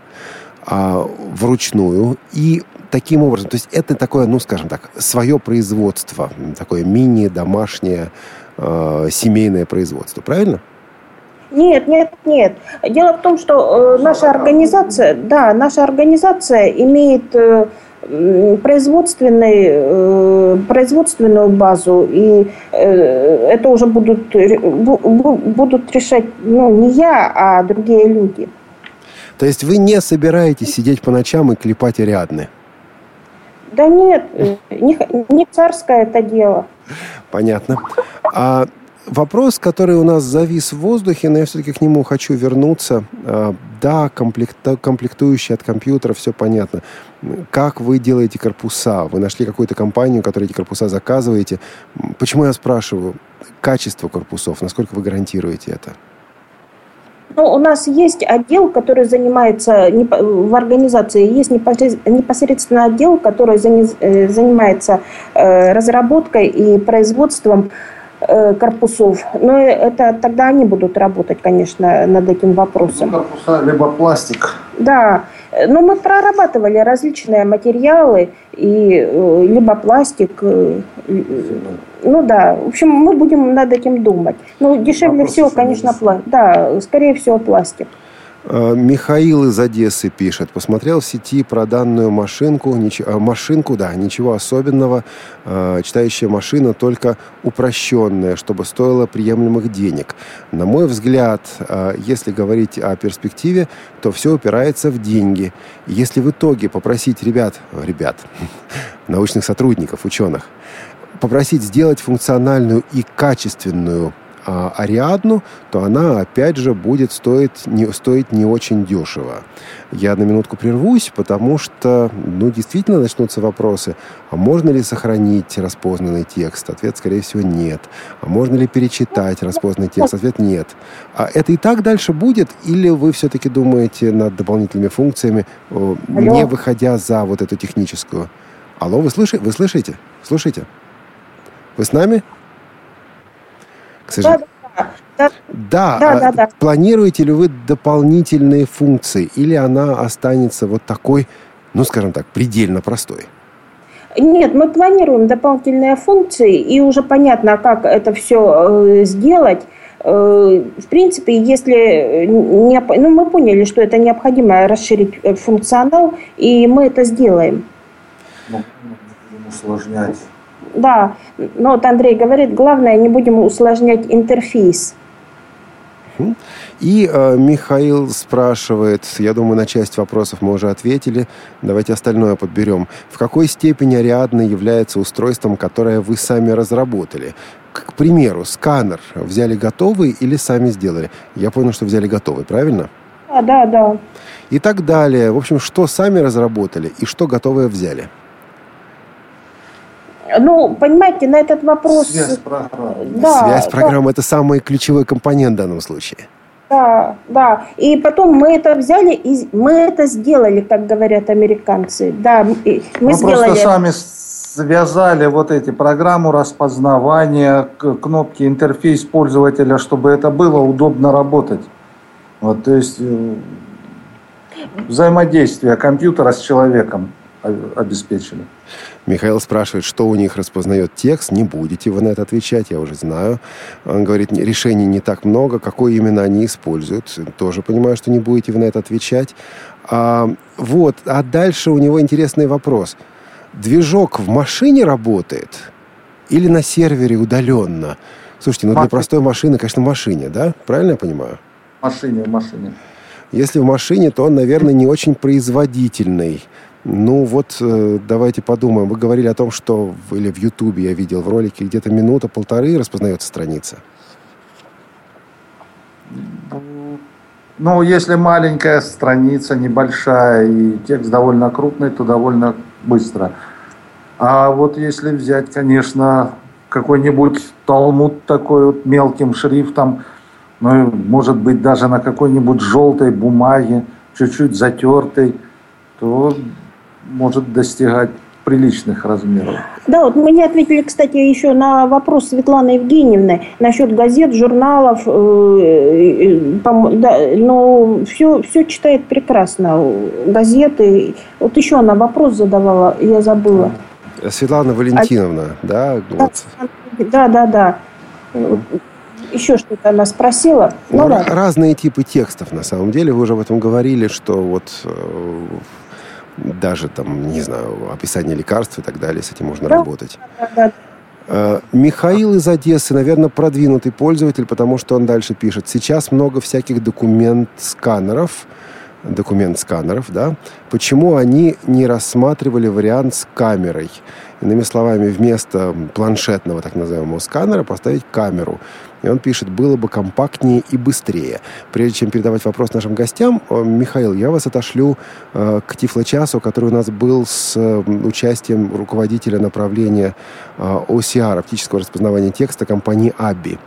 э, вручную и таким образом, то есть это такое, ну, скажем так, свое производство, такое мини-домашнее э, семейное производство, правильно? Нет, нет, нет. Дело в том, что э, наша организация, да, наша организация имеет э, производственный, э, производственную базу, и э, это уже будут, будут решать ну, не я, а другие люди. То есть вы не собираетесь сидеть по ночам и клепать Ариадны? Да нет, не, не царское это дело. Понятно. А вопрос, который у нас завис в воздухе, но я все-таки к нему хочу вернуться. А, да, комплект, комплектующие от компьютера, все понятно. Как вы делаете корпуса? Вы нашли какую-то компанию, которая эти корпуса заказываете? Почему я спрашиваю? Качество корпусов, насколько вы гарантируете это? Ну, у нас есть отдел, который занимается в организации, есть непосредственно отдел, который э, занимается э, разработкой и производством э, корпусов. Но это тогда они будут работать, конечно, над этим вопросом. Корпуса, либо пластик. Да, но мы прорабатывали различные материалы, и либо пластик, ну да, в общем, мы будем над этим думать. Ну, дешевле Вопрос всего, конечно, пластик. Да, скорее всего, пластик. А, Михаил из Одессы пишет. Посмотрел в сети про данную машинку. Нич... А, машинку, да, ничего особенного. А, читающая машина только упрощенная, чтобы стоила приемлемых денег. На мой взгляд, если говорить о перспективе, то все упирается в деньги. Если в итоге попросить ребят, ребят, научных сотрудников, ученых, попросить сделать функциональную и качественную а, Ариадну, то она, опять же, будет стоить не, стоить не очень дешево. Я на минутку прервусь, потому что, ну, действительно начнутся вопросы. А можно ли сохранить распознанный текст? Ответ, скорее всего, нет. А можно ли перечитать распознанный текст? Ответ нет. А это и так дальше будет? Или вы все-таки думаете над дополнительными функциями, не выходя за вот эту техническую? Алло, вы, слышите? вы слышите? Слушайте. Вы с нами? К сожалению. Да, да, да, да, да. Планируете ли вы дополнительные функции, или она останется вот такой, ну, скажем так, предельно простой? Нет, мы планируем дополнительные функции, и уже понятно, как это все э, сделать. Э, в принципе, если не, ну, мы поняли, что это необходимо расширить э, функционал, и мы это сделаем. Ну, усложнять да, но вот Андрей говорит, главное, не будем усложнять интерфейс. И э, Михаил спрашивает, я думаю, на часть вопросов мы уже ответили, давайте остальное подберем. В какой степени Ариадна является устройством, которое вы сами разработали? К примеру, сканер взяли готовый или сами сделали? Я понял, что взяли готовый, правильно? Да, да, да. И так далее. В общем, что сами разработали и что готовое взяли? Ну, понимаете, на этот вопрос... Связь программы. Да, Связь программы да. – это самый ключевой компонент в данном случае. Да, да. И потом мы это взяли, и мы это сделали, как говорят американцы. Да, мы, мы сделали... просто сами связали вот эти программу распознавания, кнопки, интерфейс пользователя, чтобы это было удобно работать. Вот, то есть э, взаимодействие компьютера с человеком обеспечили. Михаил спрашивает, что у них распознает текст. Не будете вы на это отвечать, я уже знаю. Он говорит, решений не так много. Какое именно они используют? Тоже понимаю, что не будете вы на это отвечать. А, вот, а дальше у него интересный вопрос. Движок в машине работает или на сервере удаленно? Слушайте, ну для простой машины, конечно, в машине, да? Правильно я понимаю? В машине, в машине. Если в машине, то он, наверное, не очень производительный. Ну вот э, давайте подумаем. Вы говорили о том, что или в Ютубе я видел в ролике где-то минута-полторы распознается страница. Ну, если маленькая страница, небольшая, и текст довольно крупный, то довольно быстро. А вот если взять, конечно, какой-нибудь талмуд такой вот мелким шрифтом, ну, может быть, даже на какой-нибудь желтой бумаге, чуть-чуть затертой, то может достигать приличных размеров. Да, вот мы не ответили, кстати, еще на вопрос Светланы Евгеньевны насчет газет, журналов. Э, э, да, но все, все читает прекрасно. Газеты. Вот еще она вопрос задавала, я забыла. Светлана Валентиновна, а, да? Вот. Да, да, да. Еще что-то она спросила. Ну, ну, разные типы текстов, на самом деле. Вы уже об этом говорили, что вот э, даже там, не знаю, описание лекарств и так далее, с этим можно да, работать. Да, да. Э, Михаил из Одессы, наверное, продвинутый пользователь, потому что он дальше пишет. Сейчас много всяких документ-сканеров, документ-сканеров, да. Почему они не рассматривали вариант с камерой? Иными словами, вместо планшетного так называемого сканера поставить камеру. И он пишет, было бы компактнее и быстрее. Прежде чем передавать вопрос нашим гостям, э, Михаил, я вас отошлю э, к Тифлочасу, который у нас был с участием руководителя направления OCR, э, оптического распознавания текста компании Абби.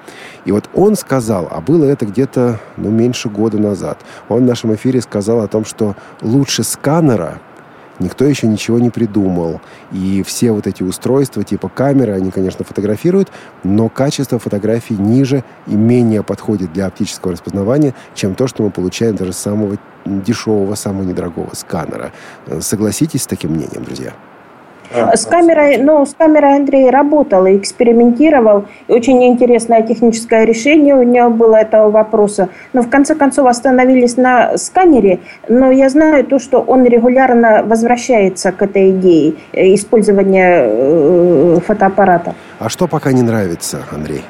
И вот он сказал, а было это где-то ну, меньше года назад, он в нашем эфире сказал о том, что лучше сканера – Никто еще ничего не придумал. И все вот эти устройства типа камеры, они, конечно, фотографируют, но качество фотографий ниже и менее подходит для оптического распознавания, чем то, что мы получаем даже самого дешевого, самого недорогого сканера. Согласитесь с таким мнением, друзья? С камерой, ну, с камерой Андрей работал и экспериментировал. И очень интересное техническое решение у него было этого вопроса. Но в конце концов остановились на сканере. Но я знаю то, что он регулярно возвращается к этой идее использования э, фотоаппарата. А что пока не нравится, Андрей?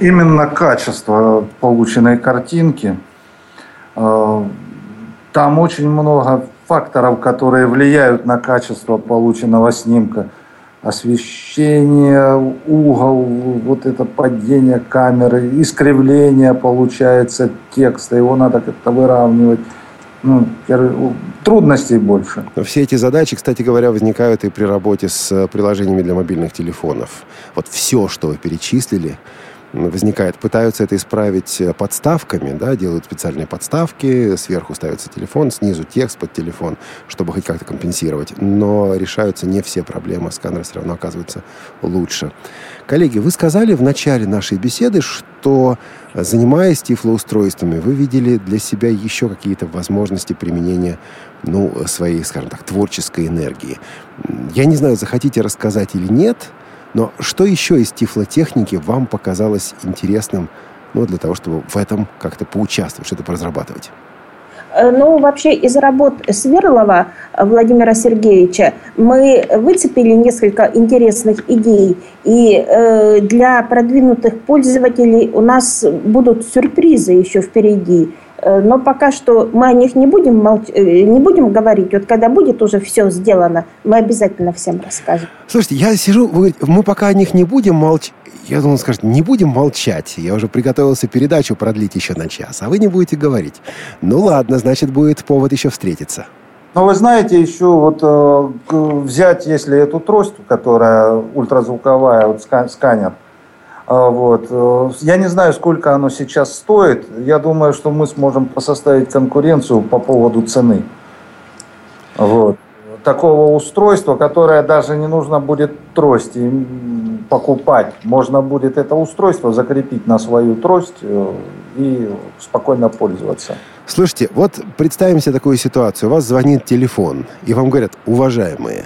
Именно качество полученной картинки. Э, там очень много факторов, которые влияют на качество полученного снимка. Освещение, угол, вот это падение камеры, искривление получается текста, его надо как-то выравнивать. Ну, трудностей больше. Все эти задачи, кстати говоря, возникают и при работе с приложениями для мобильных телефонов. Вот все, что вы перечислили, возникает. Пытаются это исправить э, подставками, да, делают специальные подставки, сверху ставится телефон, снизу текст под телефон, чтобы хоть как-то компенсировать. Но решаются не все проблемы, сканер все равно оказывается лучше. Коллеги, вы сказали в начале нашей беседы, что, занимаясь тифлоустройствами, вы видели для себя еще какие-то возможности применения ну, своей, скажем так, творческой энергии. Я не знаю, захотите рассказать или нет – но что еще из тифлотехники вам показалось интересным, ну, для того, чтобы в этом как-то поучаствовать, что-то разрабатывать? Э, ну, вообще из работ Сверлова Владимира Сергеевича мы выцепили несколько интересных идей. И э, для продвинутых пользователей у нас будут сюрпризы еще впереди. Э, но пока что мы о них не будем, молч... Э, не будем говорить. Вот когда будет уже все сделано, мы обязательно всем расскажем. Слушайте, я сижу, вы говорите, мы пока о них не будем молчать. Я думал, скажет, не будем молчать. Я уже приготовился передачу продлить еще на час, а вы не будете говорить. Ну ладно, значит, будет повод еще встретиться. Но вы знаете, еще вот э, взять, если эту трость, которая ультразвуковая, вот сканер, вот. Э, я не знаю, сколько оно сейчас стоит. Я думаю, что мы сможем составить конкуренцию по поводу цены. Вот. Такого устройства, которое даже не нужно будет трости покупать. Можно будет это устройство закрепить на свою трость э, и спокойно пользоваться. Слушайте, вот представим себе такую ситуацию. У вас звонит телефон, и вам говорят, уважаемые,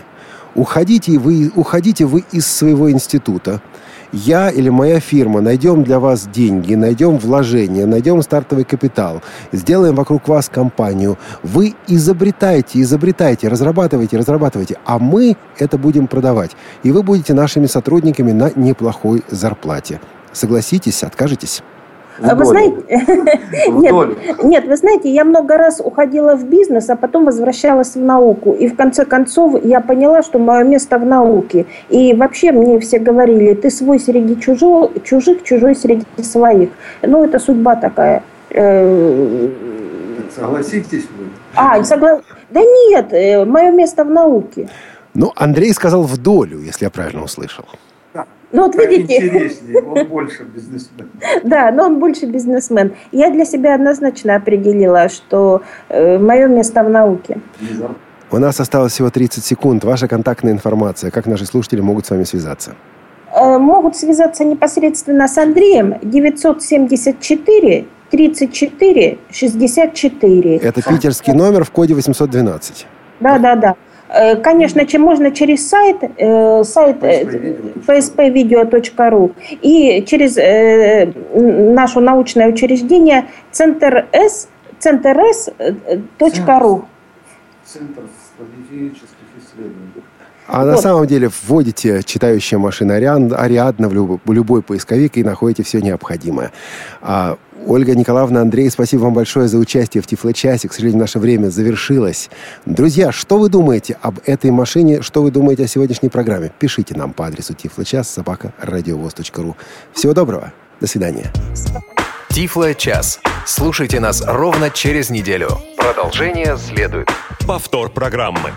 уходите вы, уходите вы из своего института, я или моя фирма найдем для вас деньги, найдем вложения, найдем стартовый капитал, сделаем вокруг вас компанию. Вы изобретайте, изобретайте, разрабатывайте, разрабатывайте, а мы это будем продавать. И вы будете нашими сотрудниками на неплохой зарплате. Согласитесь, откажетесь? А вы знаете, нет, нет, вы знаете, я много раз уходила в бизнес, а потом возвращалась в науку. И в конце концов я поняла, что мое место в науке. И вообще мне все говорили, ты свой среди чужого, чужих, чужой среди своих. Ну, это судьба такая. Э, Согласитесь вы? А, согла... Да нет, э, мое место в науке. Ну, Андрей сказал в долю, если я правильно услышал. Ну вот видите, Интереснее, он больше бизнесмен. да, но он больше бизнесмен. Я для себя однозначно определила, что э, мое место в науке. У нас осталось всего 30 секунд. Ваша контактная информация. Как наши слушатели могут с вами связаться? Э, Могут связаться непосредственно с Андреем 974 34 64. Это питерский номер в коде 812. Да, да, да. Э, Конечно, чем можно через сайт, э, сайт э, pspvideo.ru и через э, наше научное учреждение Центр С, Центр С, э, э, точка ру. Центр стратегических исследований. А на самом деле вводите читающая машина Ариадна в любой, в любой поисковик и находите все необходимое. А, Ольга Николаевна, Андрей, спасибо вам большое за участие в Тифло-часе. К сожалению, наше время завершилось. Друзья, что вы думаете об этой машине? Что вы думаете о сегодняшней программе? Пишите нам по адресу тифлочас собака радиовоз.ру. Всего доброго. До свидания. Тифло час. Слушайте нас ровно через неделю. Продолжение следует. Повтор программы.